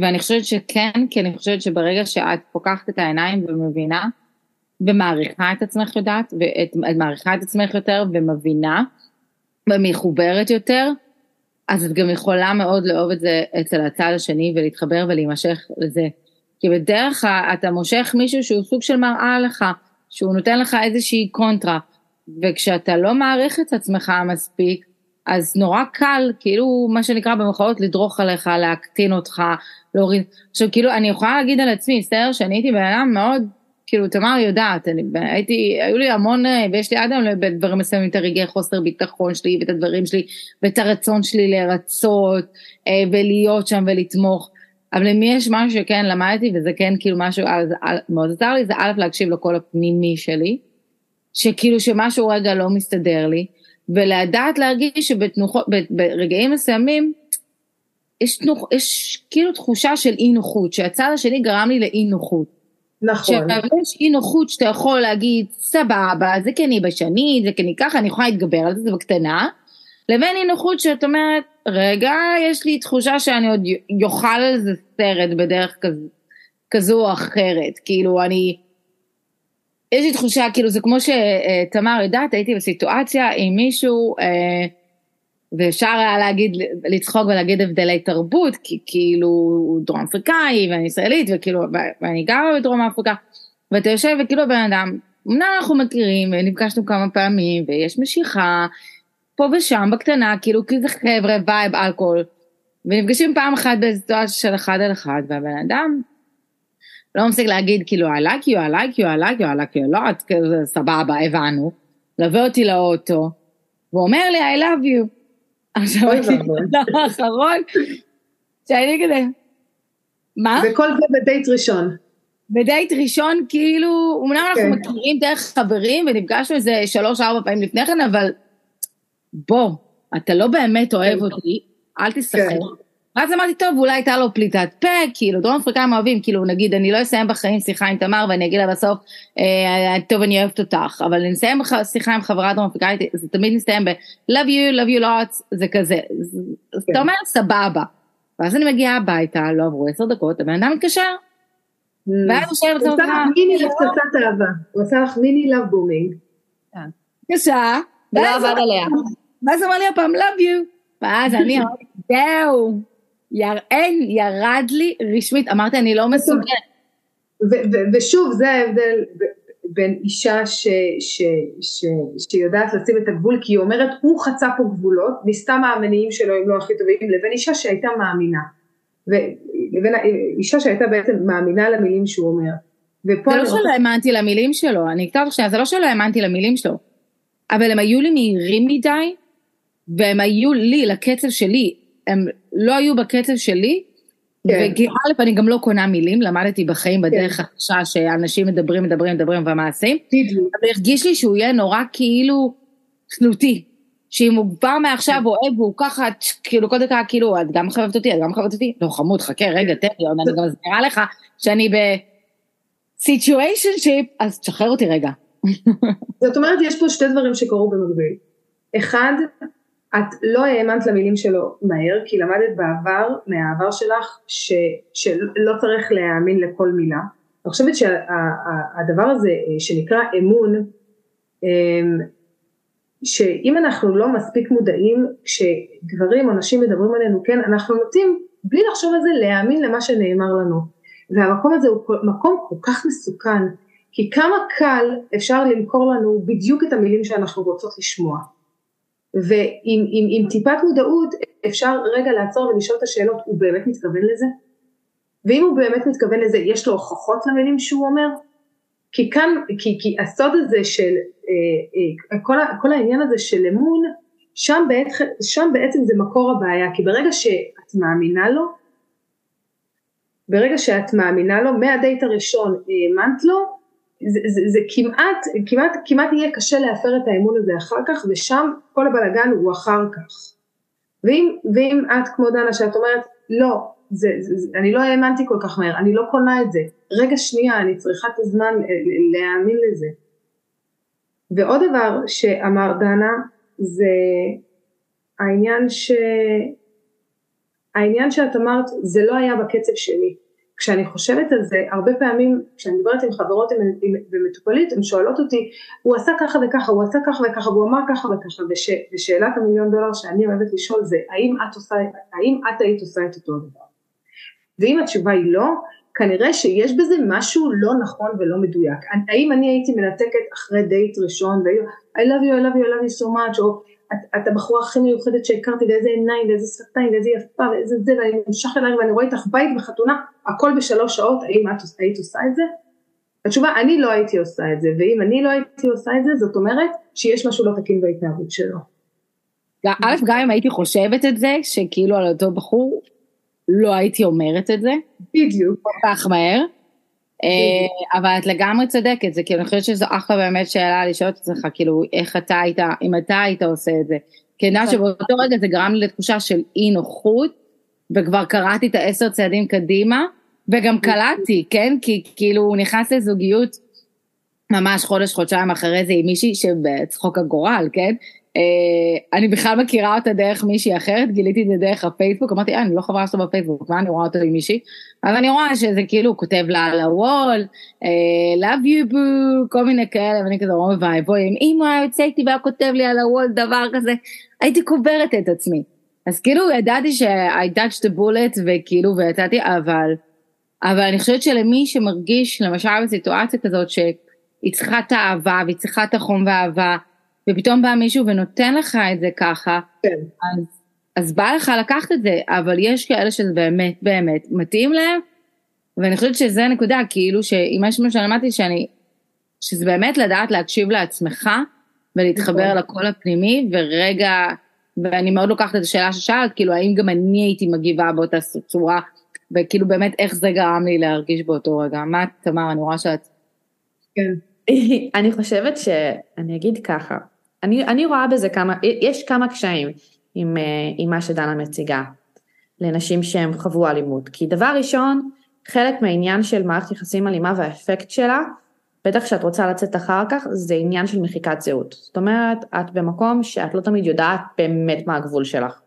ואני חושבת שכן, כי אני חושבת שברגע שאת פוקחת את העיניים ומבינה, ומעריכה את עצמך יודעת, ואת מעריכה את עצמך יותר ומבינה, ומחוברת יותר, אז את גם יכולה מאוד לאהוב את זה אצל הצד השני ולהתחבר ולהימשך לזה. כי בדרך כלל אתה מושך מישהו שהוא סוג של מראה לך, שהוא נותן לך איזושהי קונטרה, וכשאתה לא מעריך את עצמך מספיק, אז נורא קל, כאילו, מה שנקרא במחאות, לדרוך עליך, להקטין אותך, להוריד. עכשיו, כאילו, אני יכולה להגיד על עצמי, מצטער, שאני הייתי בן אדם מאוד, כאילו, תמר יודעת, אני הייתי, היו לי המון, ויש לי עד היום בדברים מסוימים את הרגעי חוסר ביטחון שלי, ואת הדברים שלי, ואת הרצון שלי לרצות, אה, ולהיות שם ולתמוך. אבל אם יש משהו שכן למדתי, וזה כן כאילו משהו מאוד עזר לי, זה א', להקשיב לקול הפנימי שלי, שכאילו שמשהו רגע לא מסתדר לי, ולדעת להרגיש שברגעים מסוימים, יש, תנוח, יש כאילו תחושה של אי נוחות, שהצד השני גרם לי לאי נוחות. נכון. שיש אי נוחות שאתה יכול להגיד, סבבה, זה כי אני בשנית, זה כי אני ככה, אני יכולה להתגבר על זה, זה בקטנה, לבין אי נוחות שאת אומרת, רגע, יש לי תחושה שאני עוד יאכל על זה סרט בדרך כזו, כזו או אחרת, כאילו אני, יש לי תחושה, כאילו זה כמו שתמר יודעת, הייתי בסיטואציה עם מישהו, אה, ואפשר היה להגיד, לצחוק ולהגיד הבדלי תרבות, כי כאילו הוא דרום אפריקאי ואני ישראלית, וכאילו, ואני גרה בדרום אפריקה, ואתה יושב וכאילו בן אדם, אמנם אנחנו מכירים ונפגשנו כמה פעמים ויש משיכה, פה ושם בקטנה, כאילו כי זה חבר'ה, vibe, אלכוהול, ונפגשים פעם אחת בסיטואציה של אחד על אחד, והבן אדם לא מפסיק להגיד כאילו I like you, I like you, I like you, I like you, לא, את כזה סבבה, הבנו, ליווה אותי לאוטו, והוא אומר לי I love you. עכשיו הייתי בדבר *laughs* האחרון, שאני כזה, מה? וכל זה בדייט ראשון. בדייט ראשון, כאילו, אמנם אנחנו כן. מכירים דרך חברים ונפגשנו איזה שלוש-ארבע פעמים לפני כן, אבל בוא, אתה לא באמת אוהב כן. אותי, אל תשחק. כן. ואז אמרתי, טוב, אולי הייתה לו פליטת פה, כאילו, דרום אפריקאים אוהבים, כאילו, נגיד, אני לא אסיים בחיים שיחה עם תמר ואני אגיד לה בסוף, אה, טוב, אני אוהבת אותך, אבל אני אסיים שיחה עם חברה דרום אפריקאית, זה תמיד מסתיים ב-love you, love you lots, זה כזה. אז כן. אתה אומר, סבבה. ואז אני מגיעה הביתה, לא עברו עשר דקות, הבן אדם מתקשר. ואז הוא שואל אותך, הוא עשה לך מיני לפצצת אהבה, הוא עשה לך מיני love booming. בבקשה. לא עבד עליה. ואז אמר לי הפעם, love you. ואז אני אמרתי, זהו. אין, ירד לי רשמית, אמרתי אני לא מסוגלת. ושוב זה ההבדל בין אישה ש, ש, ש, שיודעת לשים את הגבול כי היא אומרת הוא חצה פה גבולות, מסתם המניעים שלו הם לא הכי טובים, לבין אישה שהייתה מאמינה. לבין אישה שהייתה בעצם מאמינה למילים שהוא אומר. זה לא שלא האמנתי למילים שלו, אני אקטע עכשיו, זה לא שלא האמנתי למילים שלו, אבל הם היו לי מהירים מדי, והם היו לי, לקצב שלי, הם לא היו בקצב שלי, כן. וא' אני גם לא קונה מילים, למדתי בחיים כן. בדרך החדשה שאנשים מדברים, מדברים, מדברים ומעשים, אבל הרגיש לי שהוא יהיה נורא כאילו תלותי, שאם הוא כבר מעכשיו אוהב והוא ככה, כאילו כל כאילו, את גם חייבת אותי, את גם חייבת אותי, לא חמוד, חכה רגע, תן לי, אני גם מסבירה לך שאני בסיטואשן אז תשחרר אותי רגע. זאת אומרת, יש פה שתי דברים שקרו במקביל. אחד, את לא האמנת למילים שלו מהר, כי למדת בעבר, מהעבר שלך, ש, שלא צריך להאמין לכל מילה. אני חושבת שהדבר הזה שנקרא אמון, אמ, שאם אנחנו לא מספיק מודעים, כשגברים או נשים מדברים עלינו, כן, אנחנו נוטים, בלי לחשוב על זה, להאמין למה שנאמר לנו. והמקום הזה הוא מקום כל כך מסוכן, כי כמה קל אפשר למכור לנו בדיוק את המילים שאנחנו רוצות לשמוע. ועם עם, עם טיפת מודעות אפשר רגע לעצור ולשאול את השאלות, הוא באמת מתכוון לזה? ואם הוא באמת מתכוון לזה, יש לו הוכחות למילים שהוא אומר? כי כאן, כי, כי הסוד הזה של, אה, אה, כל, כל העניין הזה של אמון, שם, בעת, שם בעצם זה מקור הבעיה, כי ברגע שאת מאמינה לו, ברגע שאת מאמינה לו, מהדייט הראשון האמנת לו, זה, זה, זה כמעט, כמעט, כמעט יהיה קשה להפר את האמון הזה אחר כך, ושם כל הבלאגן הוא אחר כך. ואם, ואם את כמו דנה שאת אומרת, לא, זה, זה, זה, אני לא האמנתי כל כך מהר, אני לא קונה את זה, רגע שנייה, אני צריכה את הזמן להאמין לזה. ועוד דבר שאמר דנה, זה העניין ש... העניין שאת אמרת, זה לא היה בקצב שלי. כשאני חושבת על זה, הרבה פעמים כשאני מדברת עם חברות ומטופלית, הן שואלות אותי, הוא עשה ככה וככה, הוא עשה ככה וככה, והוא אמר ככה וככה, וש, ושאלת המיליון דולר שאני אוהבת לשאול זה, האם את, עושה, האם את היית עושה את אותו דבר? ואם התשובה היא לא, כנראה שיש בזה משהו לא נכון ולא מדויק. האם אני הייתי מנתקת אחרי דייט ראשון, I love you, I love you, I love you so much, או את, את הבחורה הכי מיוחדת שהכרתי, ואיזה עיניים, ואיזה שפתיים, ואיזה יפה, ואיזה זה, ואני נמשך אליי ואני רואה איתך בית בחתונה, הכל בשלוש שעות, האם את היית עושה את זה? התשובה, אני לא הייתי עושה את זה, ואם אני לא הייתי עושה את זה, זאת אומרת שיש משהו לא תקין בהתנהגות שלו. א', גם אם הייתי חושבת את זה, שכאילו על אותו בחור, לא הייתי אומרת את זה. בדיוק. כל כך מהר. אה, אבל את לגמרי צודקת, זה כאילו, אני חושבת שזו אחלה באמת שאלה לשאול את עצמך, כאילו, איך אתה היית, אם אתה היית עושה את זה. כי אני יודעת כן. שבאותו רגע זה גרם לי לתחושה של אי נוחות, וכבר קראתי את העשר צעדים קדימה, וגם קלטתי, כן? כי כאילו הוא נכנס לזוגיות ממש חודש, חודשיים אחרי זה עם מישהי שבצחוק הגורל, כן? אה, אני בכלל מכירה אותה דרך מישהי אחרת, גיליתי את זה דרך הפייסבוק, אמרתי, אה, אני לא חברה שלו בפייסבוק, מה אני רואה אותו עם מישהי? אז אני רואה שזה כאילו, הוא כותב לה על הוול, אה, love you boo, כל מיני כאלה, ואני כזה רואה ואבוי, אם אמא היה יוצא איתי והיה כותב לי על הוול דבר כזה, הייתי קוברת את עצמי. אז כאילו ידעתי ש-I touched the bullet וכאילו ויצאתי, אבל, אבל אני חושבת שלמי שמרגיש, למשל בסיטואציה כזאת, שהיא צריכה את האהבה והיא צריכה את החום והאהבה, ופתאום בא מישהו ונותן לך את זה ככה, כן. אז, אז בא לך לקחת את זה, אבל יש כאלה שזה באמת באמת מתאים להם, ואני חושבת שזה הנקודה, כאילו שאם יש משהו שלמדתי שאני, שזה באמת לדעת להקשיב לעצמך, ולהתחבר נכון. לקול הפנימי, ורגע, ואני מאוד לוקחת את השאלה ששאלת, כאילו האם גם אני הייתי מגיבה באותה צורה, וכאילו באמת איך זה גרם לי להרגיש באותו רגע. מה, תמר, אני רואה שאת... כן. *laughs* אני חושבת שאני אגיד ככה, אני, אני רואה בזה כמה, יש כמה קשיים עם, אה, עם מה שדנה מציגה לנשים שהן חוו אלימות. כי דבר ראשון, חלק מהעניין של מערכת יחסים אלימה והאפקט שלה, בטח כשאת רוצה לצאת אחר כך, זה עניין של מחיקת זהות. זאת אומרת, את במקום שאת לא תמיד יודעת באמת מה הגבול שלך.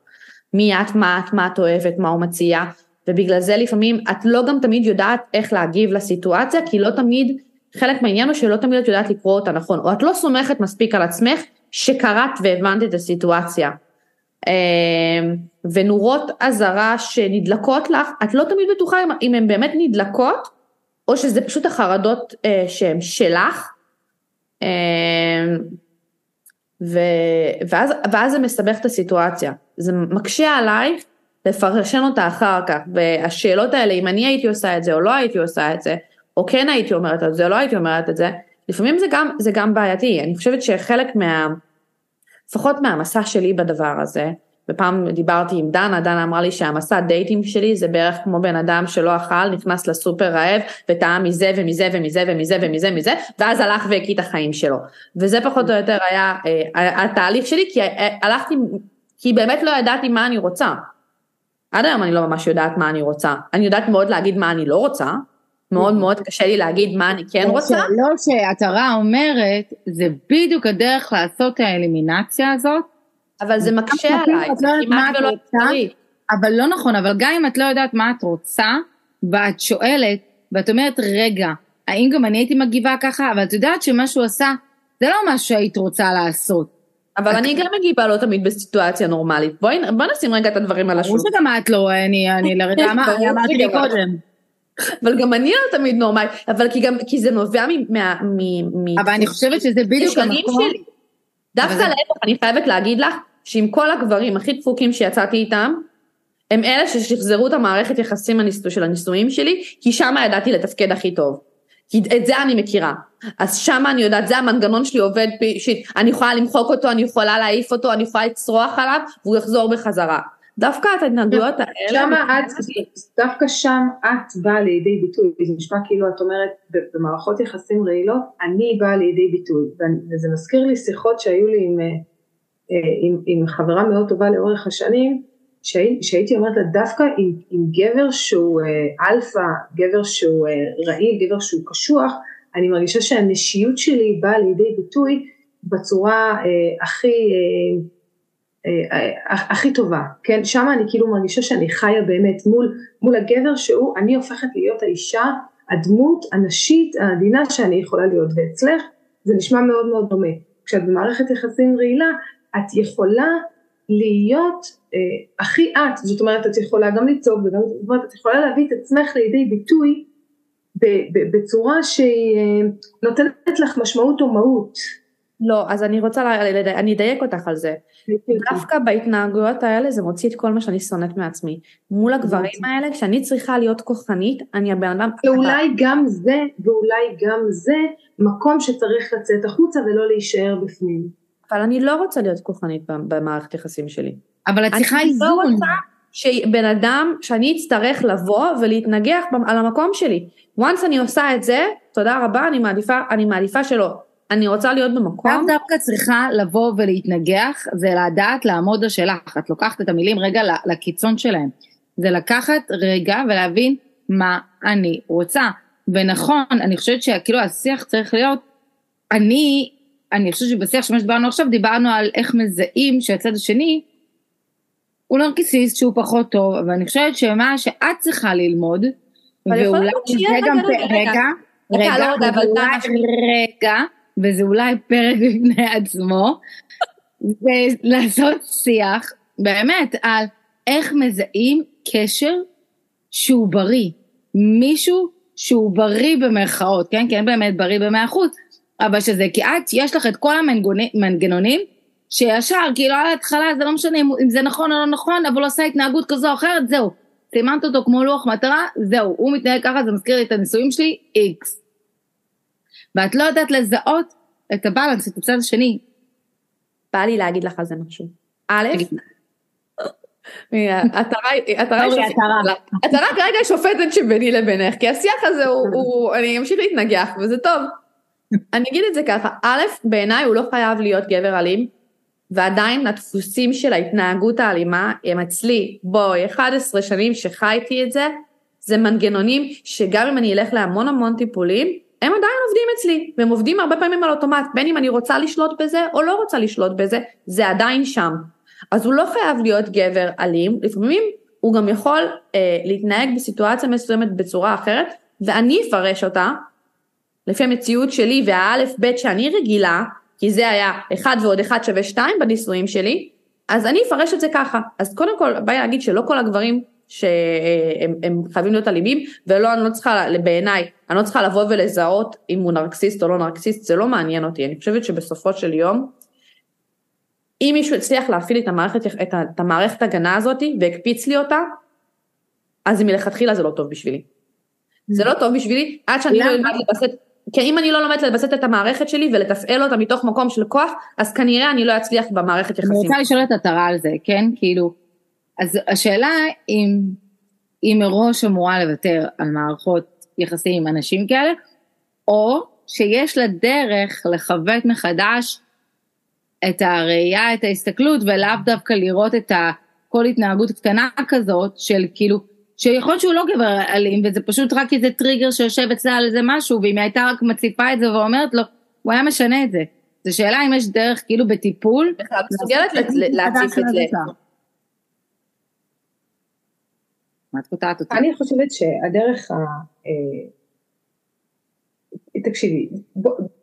מי את, מה את, מה את אוהבת, מה הוא מציע, ובגלל זה לפעמים את לא גם תמיד יודעת איך להגיב לסיטואציה, כי לא תמיד, חלק מהעניין הוא שלא תמיד את יודעת לקרוא אותה נכון, או את לא סומכת מספיק על עצמך שקראת והבנת את הסיטואציה. אמ, ונורות אזהרה שנדלקות לך, את לא תמיד בטוחה אם הן באמת נדלקות, או שזה פשוט החרדות אה, שהן שלך, אמ, ואז, ואז זה מסבך את הסיטואציה. זה מקשה עלייך לפרשן אותה אחר כך, והשאלות האלה, אם אני הייתי עושה את זה או לא הייתי עושה את זה, או כן הייתי אומרת את זה או לא הייתי אומרת את זה, לפעמים זה גם, זה גם בעייתי, אני חושבת שחלק מה, לפחות מהמסע שלי בדבר הזה, ופעם דיברתי עם דנה, דנה אמרה לי שהמסע דייטים שלי זה בערך כמו בן אדם שלא אכל, נכנס לסופר רעב וטעם מזה ומזה ומזה ומזה ומזה ומזה, ואז הלך והקיא את החיים שלו. וזה פחות או יותר היה אה, התהליך שלי, כי אה, הלכתי, כי באמת לא ידעתי מה אני רוצה. עד היום אני לא ממש יודעת מה אני רוצה. אני יודעת מאוד להגיד מה אני לא רוצה, מאוד מאוד קשה לי להגיד מה אני כן רוצה. לא שהתרה אומרת, זה בדיוק הדרך לעשות האלימינציה הזאת. אבל זה מקשה עליי, זה כמעט ולא אפשרי. אבל לא נכון, אבל גם אם את לא יודעת מה את רוצה, ואת שואלת, ואת אומרת, רגע, האם גם אני הייתי מגיבה ככה? אבל את יודעת שמה שהוא עשה, זה לא מה שהיית רוצה לעשות. אבל אני גם מגיבה לא תמיד בסיטואציה נורמלית. בואי נשים רגע את הדברים על השולחן. ברור שגם את לא, אני לרגע *laughs* אמרתי קודם. אבל גם אני לא תמיד נורמלית, אבל כי גם, כי זה נובע מה... אבל אני חושבת שזה בדיוק המקום. דווקא להפך, אני חייבת להגיד לך, שעם כל הגברים הכי דפוקים שיצאתי איתם, הם אלה ששחזרו את המערכת יחסים של הנישואים שלי, כי שם ידעתי לתפקד הכי טוב. כי את זה אני מכירה. אז שם אני יודעת, זה המנגנון שלי עובד, אני יכולה למחוק אותו, אני יכולה להעיף אותו, אני יכולה לצרוח עליו, והוא יחזור בחזרה. דווקא את ההתנהגויות האלה, שמה את, דווקא שם את באה לידי ביטוי, זה נשמע כאילו את אומרת במערכות יחסים רעילות, אני באה לידי ביטוי, וזה מזכיר לי שיחות שהיו לי עם, אה, עם, עם חברה מאוד טובה לאורך השנים, שהי, שהייתי אומרת לה דווקא עם, עם גבר שהוא אה, אלפא, גבר שהוא רעיל, גבר שהוא קשוח, אני מרגישה שהנשיות שלי באה לידי ביטוי בצורה אה, הכי, אה, אה, אה, הכי טובה, כן? שם אני כאילו מרגישה שאני חיה באמת מול, מול הגבר שהוא, אני הופכת להיות האישה, הדמות הנשית העדינה שאני יכולה להיות, ואצלך זה נשמע מאוד מאוד דומה. כשאת במערכת יחסים רעילה, את יכולה להיות אה, הכי את, זאת אומרת את יכולה גם לצעוק וגם, זאת אומרת את יכולה להביא את עצמך לידי ביטוי בצורה שהיא אה, נותנת לך משמעות או מהות. לא, אז אני רוצה, אני אדייק אותך על זה. דווקא בהתנהגויות האלה זה מוציא את כל מה שאני שונאת מעצמי. מול הגברים האלה, כשאני צריכה להיות כוחנית, אני הבן אדם... ואולי גם זה, ואולי גם זה, מקום שצריך לצאת החוצה ולא להישאר בפנים. אבל אני לא רוצה להיות כוחנית במערכת יחסים שלי. אבל את צריכה איזון. אני לא רוצה שבן אדם, שאני אצטרך לבוא ולהתנגח על המקום שלי. once אני עושה את זה, תודה רבה, אני מעדיפה, אני מעדיפה שלא. אני רוצה להיות במקום. לאו דווקא צריכה לבוא ולהתנגח, זה לדעת לעמוד על שלך. את לוקחת את המילים רגע לקיצון שלהם. זה לקחת רגע ולהבין מה אני רוצה. ונכון, אני חושבת שכאילו השיח צריך להיות, אני, אני חושבת שבשיח שמה שדיברנו עכשיו, דיברנו על איך מזהים שהצד השני הוא נרקיסיסט שהוא פחות טוב, ואני חושבת שמה שאת צריכה ללמוד, ואולי זה גם, רגע, רגע, רגע, וזה אולי פרק בפני עצמו, זה לעשות שיח באמת על איך מזהים קשר שהוא בריא, מישהו שהוא בריא במרכאות, כן? כן באמת בריא במאה אחוז, אבל שזה, כי את, יש לך את כל המנגנונים, שישר, כאילו על ההתחלה זה לא משנה אם זה נכון או לא נכון, אבל הוא עושה התנהגות כזו או אחרת, זהו. סימנת אותו כמו לוח מטרה, זהו, הוא מתנהג ככה, זה מזכיר לי את הנישואים שלי, איקס. ואת לא יודעת לזהות את הבאלנס, את הצד השני. בא לי להגיד לך על זה משהו. א', אתה רק רגע שופטת שביני לבינך, כי השיח הזה *laughs* הוא, אני אמשיך להתנגח וזה טוב. אני אגיד את זה ככה, א', בעיניי הוא לא חייב להיות גבר אלים, ועדיין הדפוסים של ההתנהגות האלימה הם אצלי, בואי, 11 שנים שחייתי את זה, זה מנגנונים שגם אם אני אלך להמון המון טיפולים, הם עדיין עובדים אצלי, והם עובדים הרבה פעמים על אוטומט, בין אם אני רוצה לשלוט בזה או לא רוצה לשלוט בזה, זה עדיין שם. אז הוא לא חייב להיות גבר אלים, לפעמים הוא גם יכול אה, להתנהג בסיטואציה מסוימת בצורה אחרת, ואני אפרש אותה, לפי המציאות שלי והאלף בית שאני רגילה, כי זה היה אחד ועוד אחד שווה שתיים בנישואים שלי, אז אני אפרש את זה ככה. אז קודם כל, בא להגיד שלא כל הגברים שהם הם חייבים להיות אלימים, ולא, אני לא צריכה, בעיניי, אני לא צריכה לבוא ולזהות אם הוא נרקסיסט או לא נרקסיסט, זה לא מעניין אותי. אני חושבת שבסופו של יום, אם מישהו הצליח להפעיל את המערכת, את, את המערכת הגנה הזאת והקפיץ לי אותה, אז מלכתחילה זה לא טוב בשבילי. זה לא טוב בשבילי עד שאני לא אלמד לווסת כי אם אני לא לומדת לווסת את המערכת שלי ולתפעל אותה מתוך מקום של כוח, אז כנראה אני לא אצליח במערכת יחסים. אני רוצה לשאול את עטרה על זה, כן? כאילו, אז השאלה אם היא מראש אמורה לוותר על מערכות יחסים עם אנשים כאלה, או שיש לה דרך לכבד מחדש את הראייה, את ההסתכלות, ולאו דווקא לראות את כל התנהגות קטנה כזאת של כאילו, שיכול להיות שהוא לא גבר אלים, וזה פשוט רק איזה טריגר שיושב אצלה על איזה משהו, ואם היא הייתה רק מציפה את זה ואומרת לו, הוא היה משנה את זה. זו שאלה אם יש דרך כאילו בטיפול. בכלל, מסוגלת להציף את זה. מה את קוטעת אותי? אני חושבת שהדרך ה... אה, תקשיבי,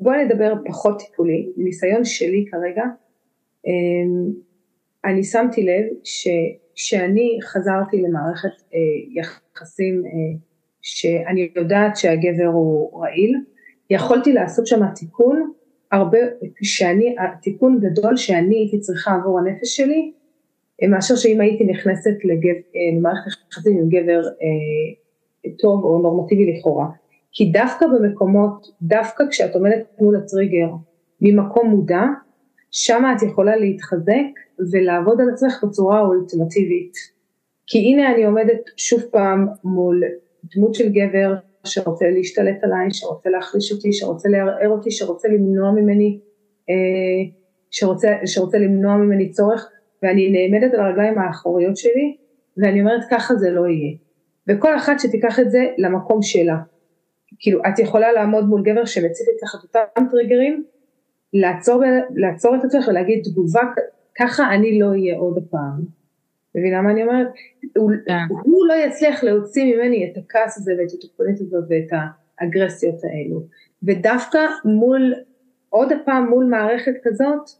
בואי נדבר פחות טיפולי, מניסיון שלי כרגע, אה, אני שמתי לב ש... כשאני חזרתי למערכת אה, יחסים אה, שאני יודעת שהגבר הוא רעיל, יכולתי לעשות שם תיקון הרבה, שאני, תיקון גדול שאני הייתי צריכה עבור הנפש שלי, מאשר שאם הייתי נכנסת אה, למערכת יחסים עם גבר אה, טוב או נורמטיבי לכאורה. כי דווקא במקומות, דווקא כשאת עומדת מול הטריגר ממקום מודע, שם את יכולה להתחזק ולעבוד על עצמך בצורה אולטימטיבית. כי הנה אני עומדת שוב פעם מול דמות של גבר שרוצה להשתלט עליי, שרוצה להחליש אותי, שרוצה לערער אותי, שרוצה למנוע ממני, אה, שרוצה, שרוצה למנוע ממני צורך, ואני נעמדת על הרגליים האחוריות שלי, ואני אומרת ככה זה לא יהיה. וכל אחת שתיקח את זה למקום שלה. כאילו את יכולה לעמוד מול גבר שמציג לך את אותם טריגרים, לעצור, לעצור את עצמך ולהגיד תגובה ככה אני לא אהיה עוד פעם. מבינה מה אני אומרת? הוא. כן. הוא לא יצליח להוציא ממני את הכעס הזה ואת התוקפנית הזאת ואת האגרסיות האלו. ודווקא מול, עוד פעם מול מערכת כזאת,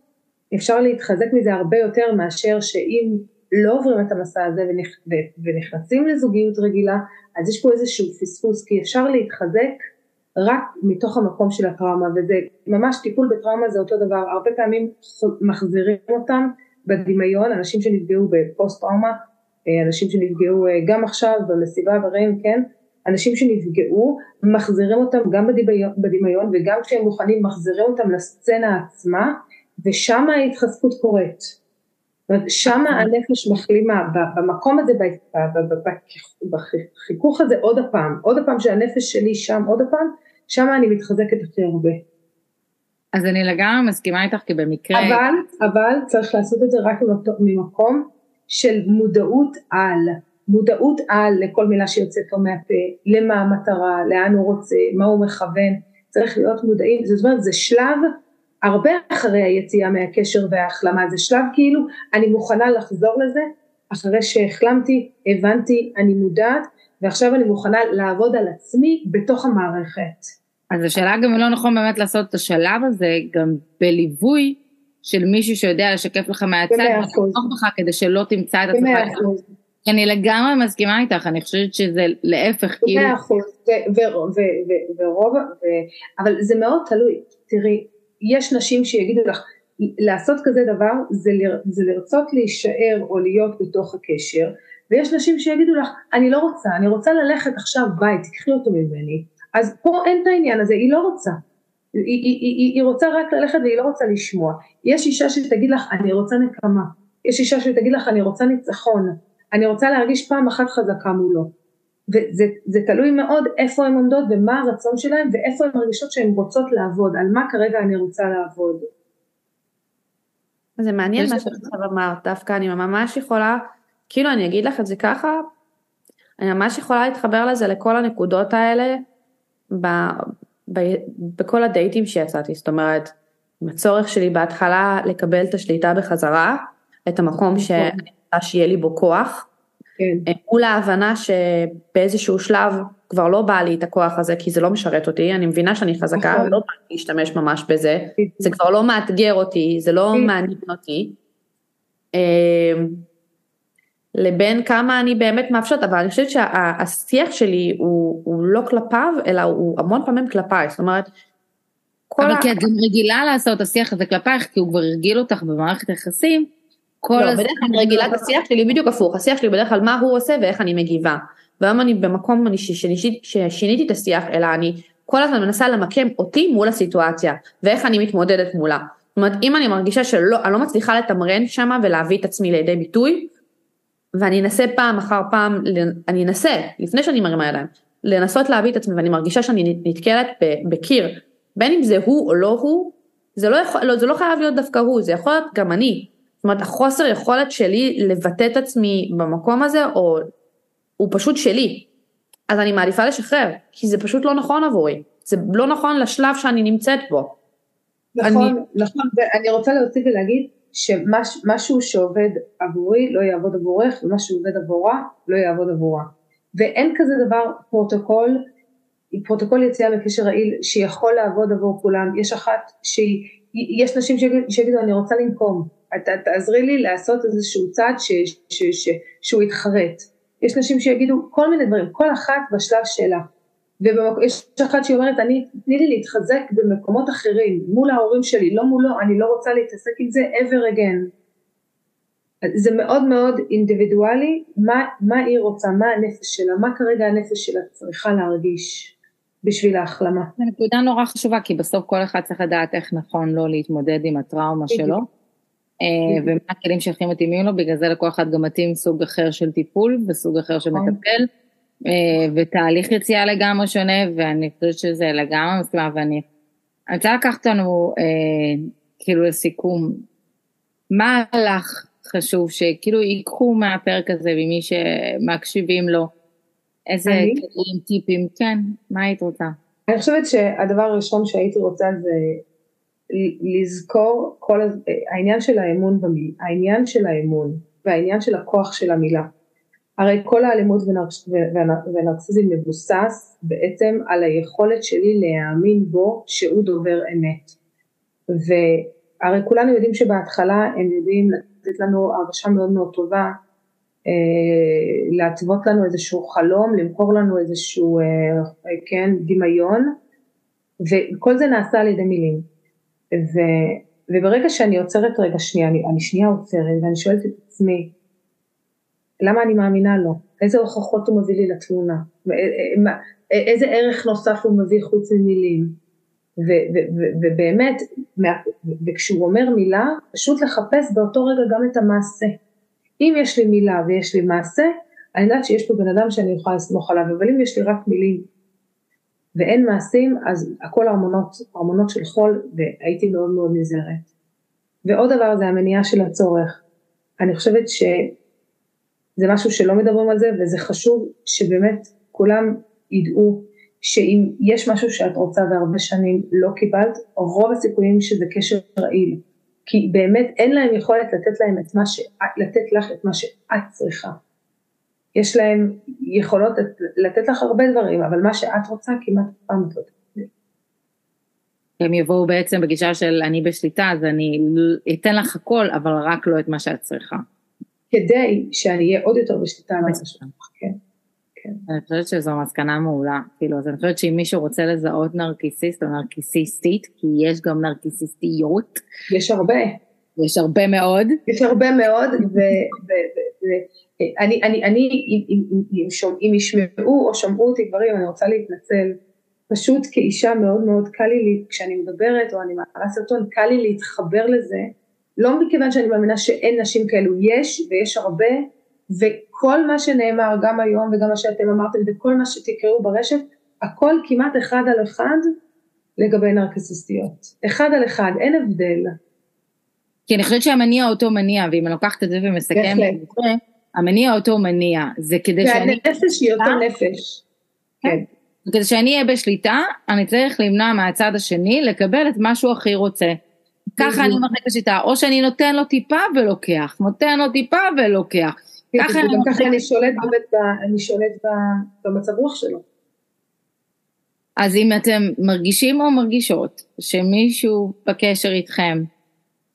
אפשר להתחזק מזה הרבה יותר מאשר שאם לא עוברים את המסע הזה ונכ... ונכנסים לזוגיות רגילה, אז יש פה איזשהו פספוס, כי אפשר להתחזק רק מתוך המקום של הטראומה, וזה ממש טיפול בטראומה זה אותו דבר, הרבה פעמים מחזירים אותם בדמיון, אנשים שנפגעו בפוסט טראומה, אה, אנשים שנפגעו אה, גם עכשיו במסיבה ברעים, כן, אנשים שנפגעו מחזירים אותם גם בדמיון וגם כשהם מוכנים מחזירים אותם לסצנה עצמה ושם ההתחזקות קורית. שם הנפש מחלימה, במקום הזה, בחיכוך הזה עוד הפעם, עוד הפעם שהנפש שלי שם עוד הפעם, שם אני מתחזקת הכי הרבה. אז אני לגמרי מסכימה איתך כי במקרה... אבל, אבל צריך לעשות את זה רק ממקום של מודעות על, מודעות על לכל מילה שיוצאת לו מהפה, למה המטרה, לאן הוא רוצה, מה הוא מכוון, צריך להיות מודעים, זאת אומרת זה שלב הרבה אחרי היציאה מהקשר וההחלמה, זה שלב כאילו אני מוכנה לחזור לזה, אחרי שהחלמתי, הבנתי, אני מודעת, ועכשיו אני מוכנה לעבוד על עצמי בתוך המערכת. אז השאלה גם לא נכון באמת לעשות את השלב הזה גם בליווי של מישהו שיודע לשקף לך מהצד, ולתמוך בך כדי שלא תמצא את עצמך. אני לגמרי מסכימה איתך, אני חושבת שזה להפך, כאילו... מאה אחוז, ורוב, אבל זה מאוד תלוי, תראי, יש נשים שיגידו לך, לעשות כזה דבר זה, לר, זה לרצות להישאר או להיות בתוך הקשר, ויש נשים שיגידו לך, אני לא רוצה, אני רוצה ללכת עכשיו בית, תקחי אותו ממני, אז פה אין את העניין הזה, היא לא רוצה, היא, היא, היא, היא רוצה רק ללכת והיא לא רוצה לשמוע, יש אישה שתגיד לך, אני רוצה נקמה, יש אישה שתגיד לך, אני רוצה ניצחון, אני רוצה להרגיש פעם אחת חזקה מולו, וזה תלוי מאוד איפה הן עומדות ומה הרצון שלהן ואיפה הן מרגישות שהן רוצות לעבוד, על מה כרגע אני רוצה לעבוד. זה מעניין מה שאת אמרת, דווקא אני ממש יכולה, כאילו אני אגיד לך את זה ככה, אני ממש יכולה להתחבר לזה לכל הנקודות האלה ב, ב, בכל הדייטים שיצאתי, זאת אומרת, עם הצורך שלי בהתחלה לקבל את השליטה בחזרה, את המקום נכון. שאני רוצה שיהיה לי בו כוח, כן. אה, מול ההבנה שבאיזשהו שלב כבר לא בא לי את הכוח הזה כי זה לא משרת אותי, אני מבינה שאני חזקה, נכון. לא בא לי להשתמש ממש בזה, זה כבר לא מאתגר אותי, זה לא מעניין אותי. אה, לבין כמה אני באמת מאפשרת, אבל אני חושבת שהשיח שלי הוא, הוא לא כלפיו, אלא הוא המון פעמים כלפיי, זאת אומרת, אבל ה... כי את גם רגילה לעשות את השיח הזה כלפייך, כי הוא כבר הרגיל אותך במערכת היחסים, כל לא, בדרך כלל רגילה את השיח שלי בדיוק הפוך, השיח שלי בדרך כלל מה הוא עושה ואיך אני מגיבה. והיום אני במקום אני ששיניתי את השיח, אלא אני כל הזמן מנסה למקם אותי מול הסיטואציה, ואיך אני מתמודדת מולה. זאת אומרת, אם אני מרגישה שלא, אני לא מצליחה לתמרן שם ולהביא את עצמי לידי ביטוי, ואני אנסה פעם אחר פעם, אני אנסה, לפני שאני מרימה ידיים, לנסות להביא את עצמי, ואני מרגישה שאני נתקלת בקיר, בין אם זה הוא או לא הוא, זה לא, יכול, לא, זה לא חייב להיות דווקא הוא, זה יכול להיות גם אני, זאת אומרת החוסר יכולת שלי לבטא את עצמי במקום הזה או הוא פשוט שלי. אז אני מעדיפה לשחרר כי זה פשוט לא נכון עבורי. זה לא נכון לשלב שאני נמצאת בו. נכון, אני... נכון, ואני רוצה להוסיף ולהגיד שמשהו שעובד עבורי לא יעבוד עבורך ומה שעובד עבורה לא יעבוד עבורה. ואין כזה דבר פרוטוקול, פרוטוקול יציאה מקשר רעיל שיכול לעבוד עבור כולם. יש אחת שהיא, יש נשים שיגידו אני רוצה לנקום, תעזרי לי לעשות איזשהו צעד ש, ש, ש, שהוא יתחרט. יש נשים שיגידו כל מיני דברים, כל אחת בשלב שלה. ויש אחת שאומרת, אני, תני לי להתחזק במקומות אחרים, מול ההורים שלי, לא מולו, אני לא רוצה להתעסק עם זה ever again. זה מאוד מאוד אינדיבידואלי, מה, מה היא רוצה, מה הנפש שלה, מה כרגע הנפש שלה צריכה להרגיש. בשביל ההחלמה. זו נקודה נורא חשובה, כי בסוף כל אחד צריך לדעת איך נכון לו להתמודד עם הטראומה שלו, ומה הכלים שהכי מתאימים לו, בגלל זה לכל אחד גם מתאים סוג אחר של טיפול וסוג אחר של נכון. מטפל, אה, ותהליך יציאה לגמרי שונה, ואני חושבת שזה לגמרי מסכימה, ואני רוצה לקחת אותנו כאילו לסיכום, מה לך חשוב שכאילו ייקחו מהפרק הזה ממי שמקשיבים לו? איזה כלים, טיפים, כן, מה היית רוצה? אני חושבת שהדבר הראשון שהייתי רוצה זה לזכור כל העניין של האמון במילה, העניין של האמון והעניין של הכוח של המילה. הרי כל האלימות ונרקסיזם מבוסס בעצם על היכולת שלי להאמין בו שהוא דובר אמת. והרי כולנו יודעים שבהתחלה הם יודעים לתת לנו הרגשה מאוד מאוד טובה אה, להתוות לנו איזשהו חלום, למכור לנו איזשהו, אה, כן, דמיון, וכל זה נעשה על ידי מילים. ו, וברגע שאני עוצרת רגע שנייה, אני, אני שנייה עוצרת ואני שואלת את עצמי, למה אני מאמינה לו? איזה הוכחות הוא מביא לי לתלונה? איזה ערך נוסף הוא מביא חוץ ממילים? ובאמת, וכשהוא אומר מילה, פשוט לחפש באותו רגע גם את המעשה. אם יש לי מילה ויש לי מעשה, אני יודעת שיש פה בן אדם שאני יכולה לסמוך עליו, אבל אם יש לי רק מילים ואין מעשים, אז הכל ארמונות, ארמונות של חול, והייתי מאוד מאוד נזהרת. ועוד דבר זה המניעה של הצורך. אני חושבת שזה משהו שלא מדברים על זה, וזה חשוב שבאמת כולם ידעו שאם יש משהו שאת רוצה והרבה שנים לא קיבלת, רוב הסיכויים שזה קשר רעיל. כי באמת אין להם יכולת לתת להם את מה ש... לתת לך את מה שאת צריכה. יש להם יכולות לתת לך הרבה דברים, אבל מה שאת רוצה כמעט פעם לא תקבלי. הם יבואו בעצם בגישה של אני בשליטה, אז אני אתן לך הכל, אבל רק לא את מה שאת צריכה. כדי שאני אהיה עוד יותר בשליטה על מה כן. כן. אני חושבת שזו מסקנה מעולה, כאילו, אז אני חושבת שאם מישהו רוצה לזהות נרקיסיסט או נרקיסיסטית, כי יש גם נרקיסיסטיות. יש הרבה. יש הרבה מאוד. יש הרבה מאוד, ואני, אני, אני, אם ישמעו או שמעו אותי גברים, אני רוצה להתנצל. פשוט כאישה מאוד מאוד קל לי, כשאני מדברת או אני מעלה סרטון, קל לי להתחבר לזה, לא מכיוון שאני מאמינה שאין נשים כאלו, יש ויש הרבה, וכל מה שנאמר גם היום וגם מה שאתם אמרתם וכל מה שתקראו ברשת, הכל כמעט אחד על אחד לגבי נרקסיסטיות. אחד על אחד, אין הבדל. כי אני חושבת שהמניע אותו מניע, ואם אני לוקחת את זה ומסכם, המניע אותו מניע, זה כדי שאני... והנפש היא אותו נפש. כן. כדי שאני אהיה בשליטה, אני צריך למנוע מהצד השני לקבל את מה שהוא הכי רוצה. ככה אני מחזיק בשליטה, או שאני נותן לו טיפה ולוקח, נותן לו טיפה ולוקח. כן, ככה אני, ככה אני שולט באמת, אני שולט במצב רוח שלו. אז אם אתם מרגישים או מרגישות שמישהו בקשר איתכם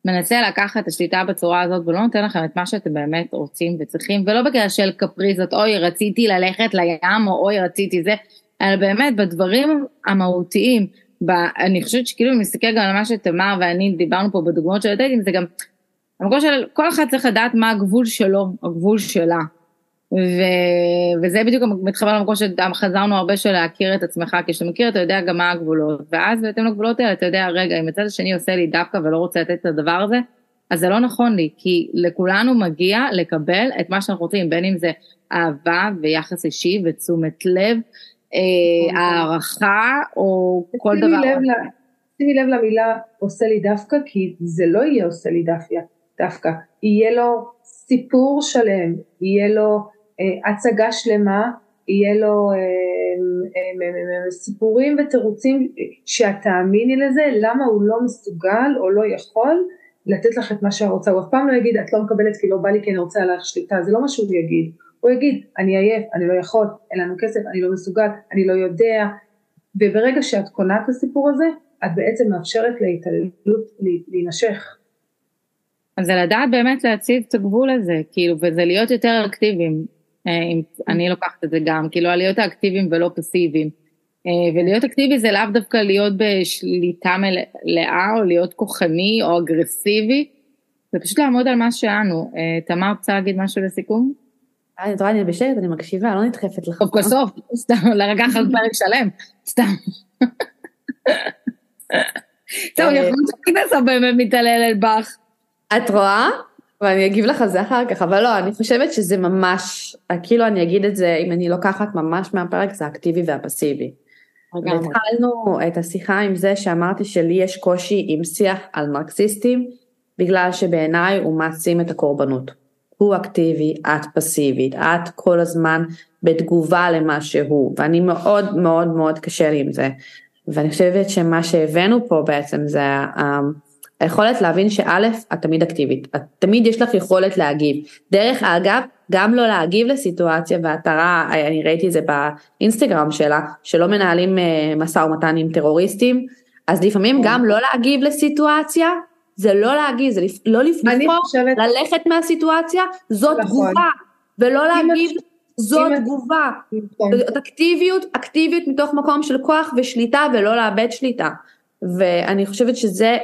מנסה לקחת את השליטה בצורה הזאת ולא נותן לכם את מה שאתם באמת רוצים וצריכים, ולא בגלל של קפריזות, אוי רציתי ללכת לים או אוי רציתי זה, אלא באמת בדברים המהותיים. ב, אני חושבת שכאילו אם נסתכל גם על מה שתמר ואני דיברנו פה בדוגמאות של הדייטים, זה גם המקום של כל אחד צריך לדעת מה הגבול שלו, הגבול שלה. ו... וזה בדיוק מתחבר למקום שחזרנו הרבה של להכיר את עצמך, כי כשאתה מכיר אתה יודע גם מה הגבולות, ואז בהתאם לגבולות האלה אתה יודע, רגע, אם הצד השני עושה לי דווקא ולא רוצה לתת את הדבר הזה, אז זה לא נכון לי, כי לכולנו מגיע לקבל את מה שאנחנו רוצים, בין אם זה אהבה ויחס אישי ותשומת לב, אה, נכון. הערכה או כל דבר. שימי לב למילה עושה לי דווקא, כי זה לא יהיה עושה לי דווקא. יהיה לו סיפור שלם, יהיה לו הצגה שלמה, יהיה לו אה, אה, אה, סיפורים ותירוצים שאת תאמיני לזה, למה הוא לא מסוגל או לא יכול לתת לך את מה שאת רוצה, הוא אף פעם לא יגיד את לא מקבלת כי לא בא לי כי אני רוצה עליך שליטה, זה לא מה שהוא יגיד, הוא יגיד אני עייף, אני לא יכול, אין לנו כסף, אני לא מסוגל, אני לא יודע, וברגע שאת קונה את הסיפור הזה, את בעצם מאפשרת להתעללות להימשך. אז זה לדעת באמת להציב את הגבול הזה, כאילו, וזה להיות יותר אקטיביים. אה, אני לוקחת את זה גם, כאילו, להיות האקטיביים ולא פסיביים. אה, ולהיות אקטיבי זה לאו דווקא להיות בשליטה מלאה, או להיות כוחני או אגרסיבי, זה פשוט לעמוד על מה שאנו. אה, תמר, רוצה להגיד משהו לסיכום? אני רואה, אני בשקט, אני מקשיבה, לא נדחפת לך. סוף כל סוף, סתם, לקח על פרק שלם, סתם. טוב, אני יכולה שהכנסת באמת מתעללת בך. את רואה? ואני אגיב לך על זה אחר כך, אבל לא, אני חושבת שזה ממש, כאילו אני אגיד את זה, אם אני לוקחת ממש מהפרק, זה האקטיבי והפסיבי. והתחלנו את השיחה עם זה שאמרתי שלי יש קושי עם שיח על מרקסיסטים, בגלל שבעיניי הוא מעצים את הקורבנות. הוא אקטיבי, את פסיבית, את כל הזמן בתגובה למה שהוא, ואני מאוד מאוד מאוד קשה לי עם זה. ואני חושבת שמה שהבאנו פה בעצם זה היכולת להבין שא', את תמיד אקטיבית, את תמיד יש לך יכולת להגיב. דרך אגב, גם לא להגיב לסיטואציה, ואת ראה, אני ראיתי את זה באינסטגרם שלה, שלא מנהלים אה, משא ומתן עם טרוריסטים, אז לפעמים כן. גם לא להגיב לסיטואציה, זה לא להגיב, זה לא לבחור, חושבת... ללכת מהסיטואציה, זאת נכון. תגובה, ולא להגיב, זאת תגובה. נכון. אקטיביות, אקטיביות מתוך מקום של כוח ושליטה, ולא לאבד שליטה. ואני חושבת שזה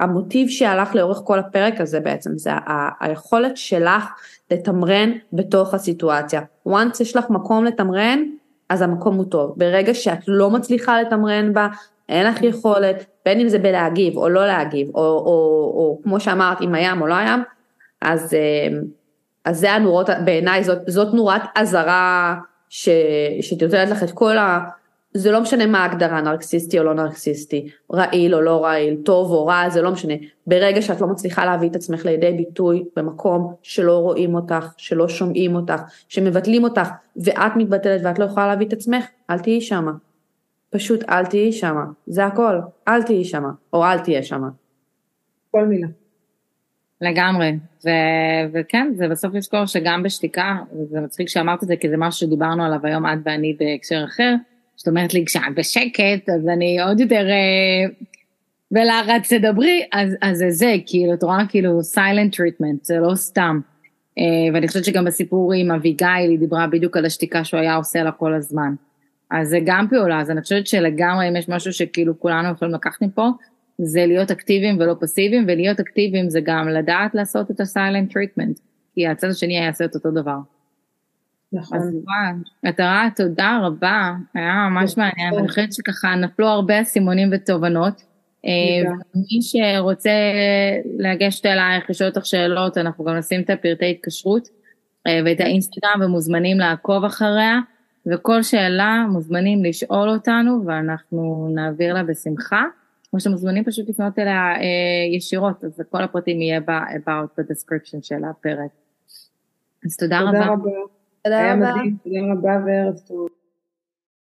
המוטיב שהלך לאורך כל הפרק הזה בעצם, זה היכולת שלך לתמרן בתוך הסיטואציה. once יש לך מקום לתמרן, אז המקום הוא טוב. ברגע שאת לא מצליחה לתמרן בה, אין לך יכולת, בין אם זה בלהגיב או לא להגיב, או, או, או, או כמו שאמרת, אם הים או לא הים, אז, אה, אז זה הנורות, בעיניי זאת, זאת נורת אזהרה שתותנת לך את כל ה... זה לא משנה מה ההגדרה, נרקסיסטי או לא נרקסיסטי, רעיל או לא רעיל, טוב או רע, זה לא משנה. ברגע שאת לא מצליחה להביא את עצמך לידי ביטוי במקום שלא רואים אותך, שלא שומעים אותך, שמבטלים אותך, ואת מתבטלת ואת לא יכולה להביא את עצמך, אל תהיי שמה. פשוט אל תהיי שמה. זה הכל. אל תהיי שמה, או אל תהיה שמה. כל מילה. לגמרי, ו- וכן, זה בסוף לזכור שגם בשתיקה, וזה מצחיק שאמרת את זה כי זה משהו שדיברנו עליו היום את ואני בהקשר אחר, זאת אומרת לי, כשאת בשקט, אז אני עוד יותר אה, בלחץ תדברי, אז, אז זה זה, כאילו, את רואה כאילו silent treatment, זה לא סתם. אה, ואני חושבת שגם בסיפור עם אביגיל, היא דיברה בדיוק על השתיקה שהוא היה עושה לה כל הזמן. אז זה גם פעולה, אז אני חושבת שלגמרי אם יש משהו שכאילו כולנו יכולים לקחת מפה, זה להיות אקטיביים ולא פסיביים, ולהיות אקטיביים זה גם לדעת לעשות את ה-silent treatment, כי הצד השני יעשה את אותו דבר. נכון. אז וואי, עטרה, תודה רבה, היה ממש מעניין, אני חושבת שככה נפלו הרבה אסימונים ותובנות. אה, מי שרוצה לגשת אלייך, לשאול אותך שאלות, אנחנו גם נשים את הפרטי התקשרות אה, ואת האינסטגרם ומוזמנים לעקוב אחריה, וכל שאלה מוזמנים לשאול אותנו ואנחנו נעביר לה בשמחה, או שמוזמנים פשוט לפנות אליה אה, ישירות, אז כל הפרטים יהיה ב-about ב-description של הפרק. אז תודה, תודה רבה. רבה. תודה רבה. היה מדהים, תודה רבה וערב טוב.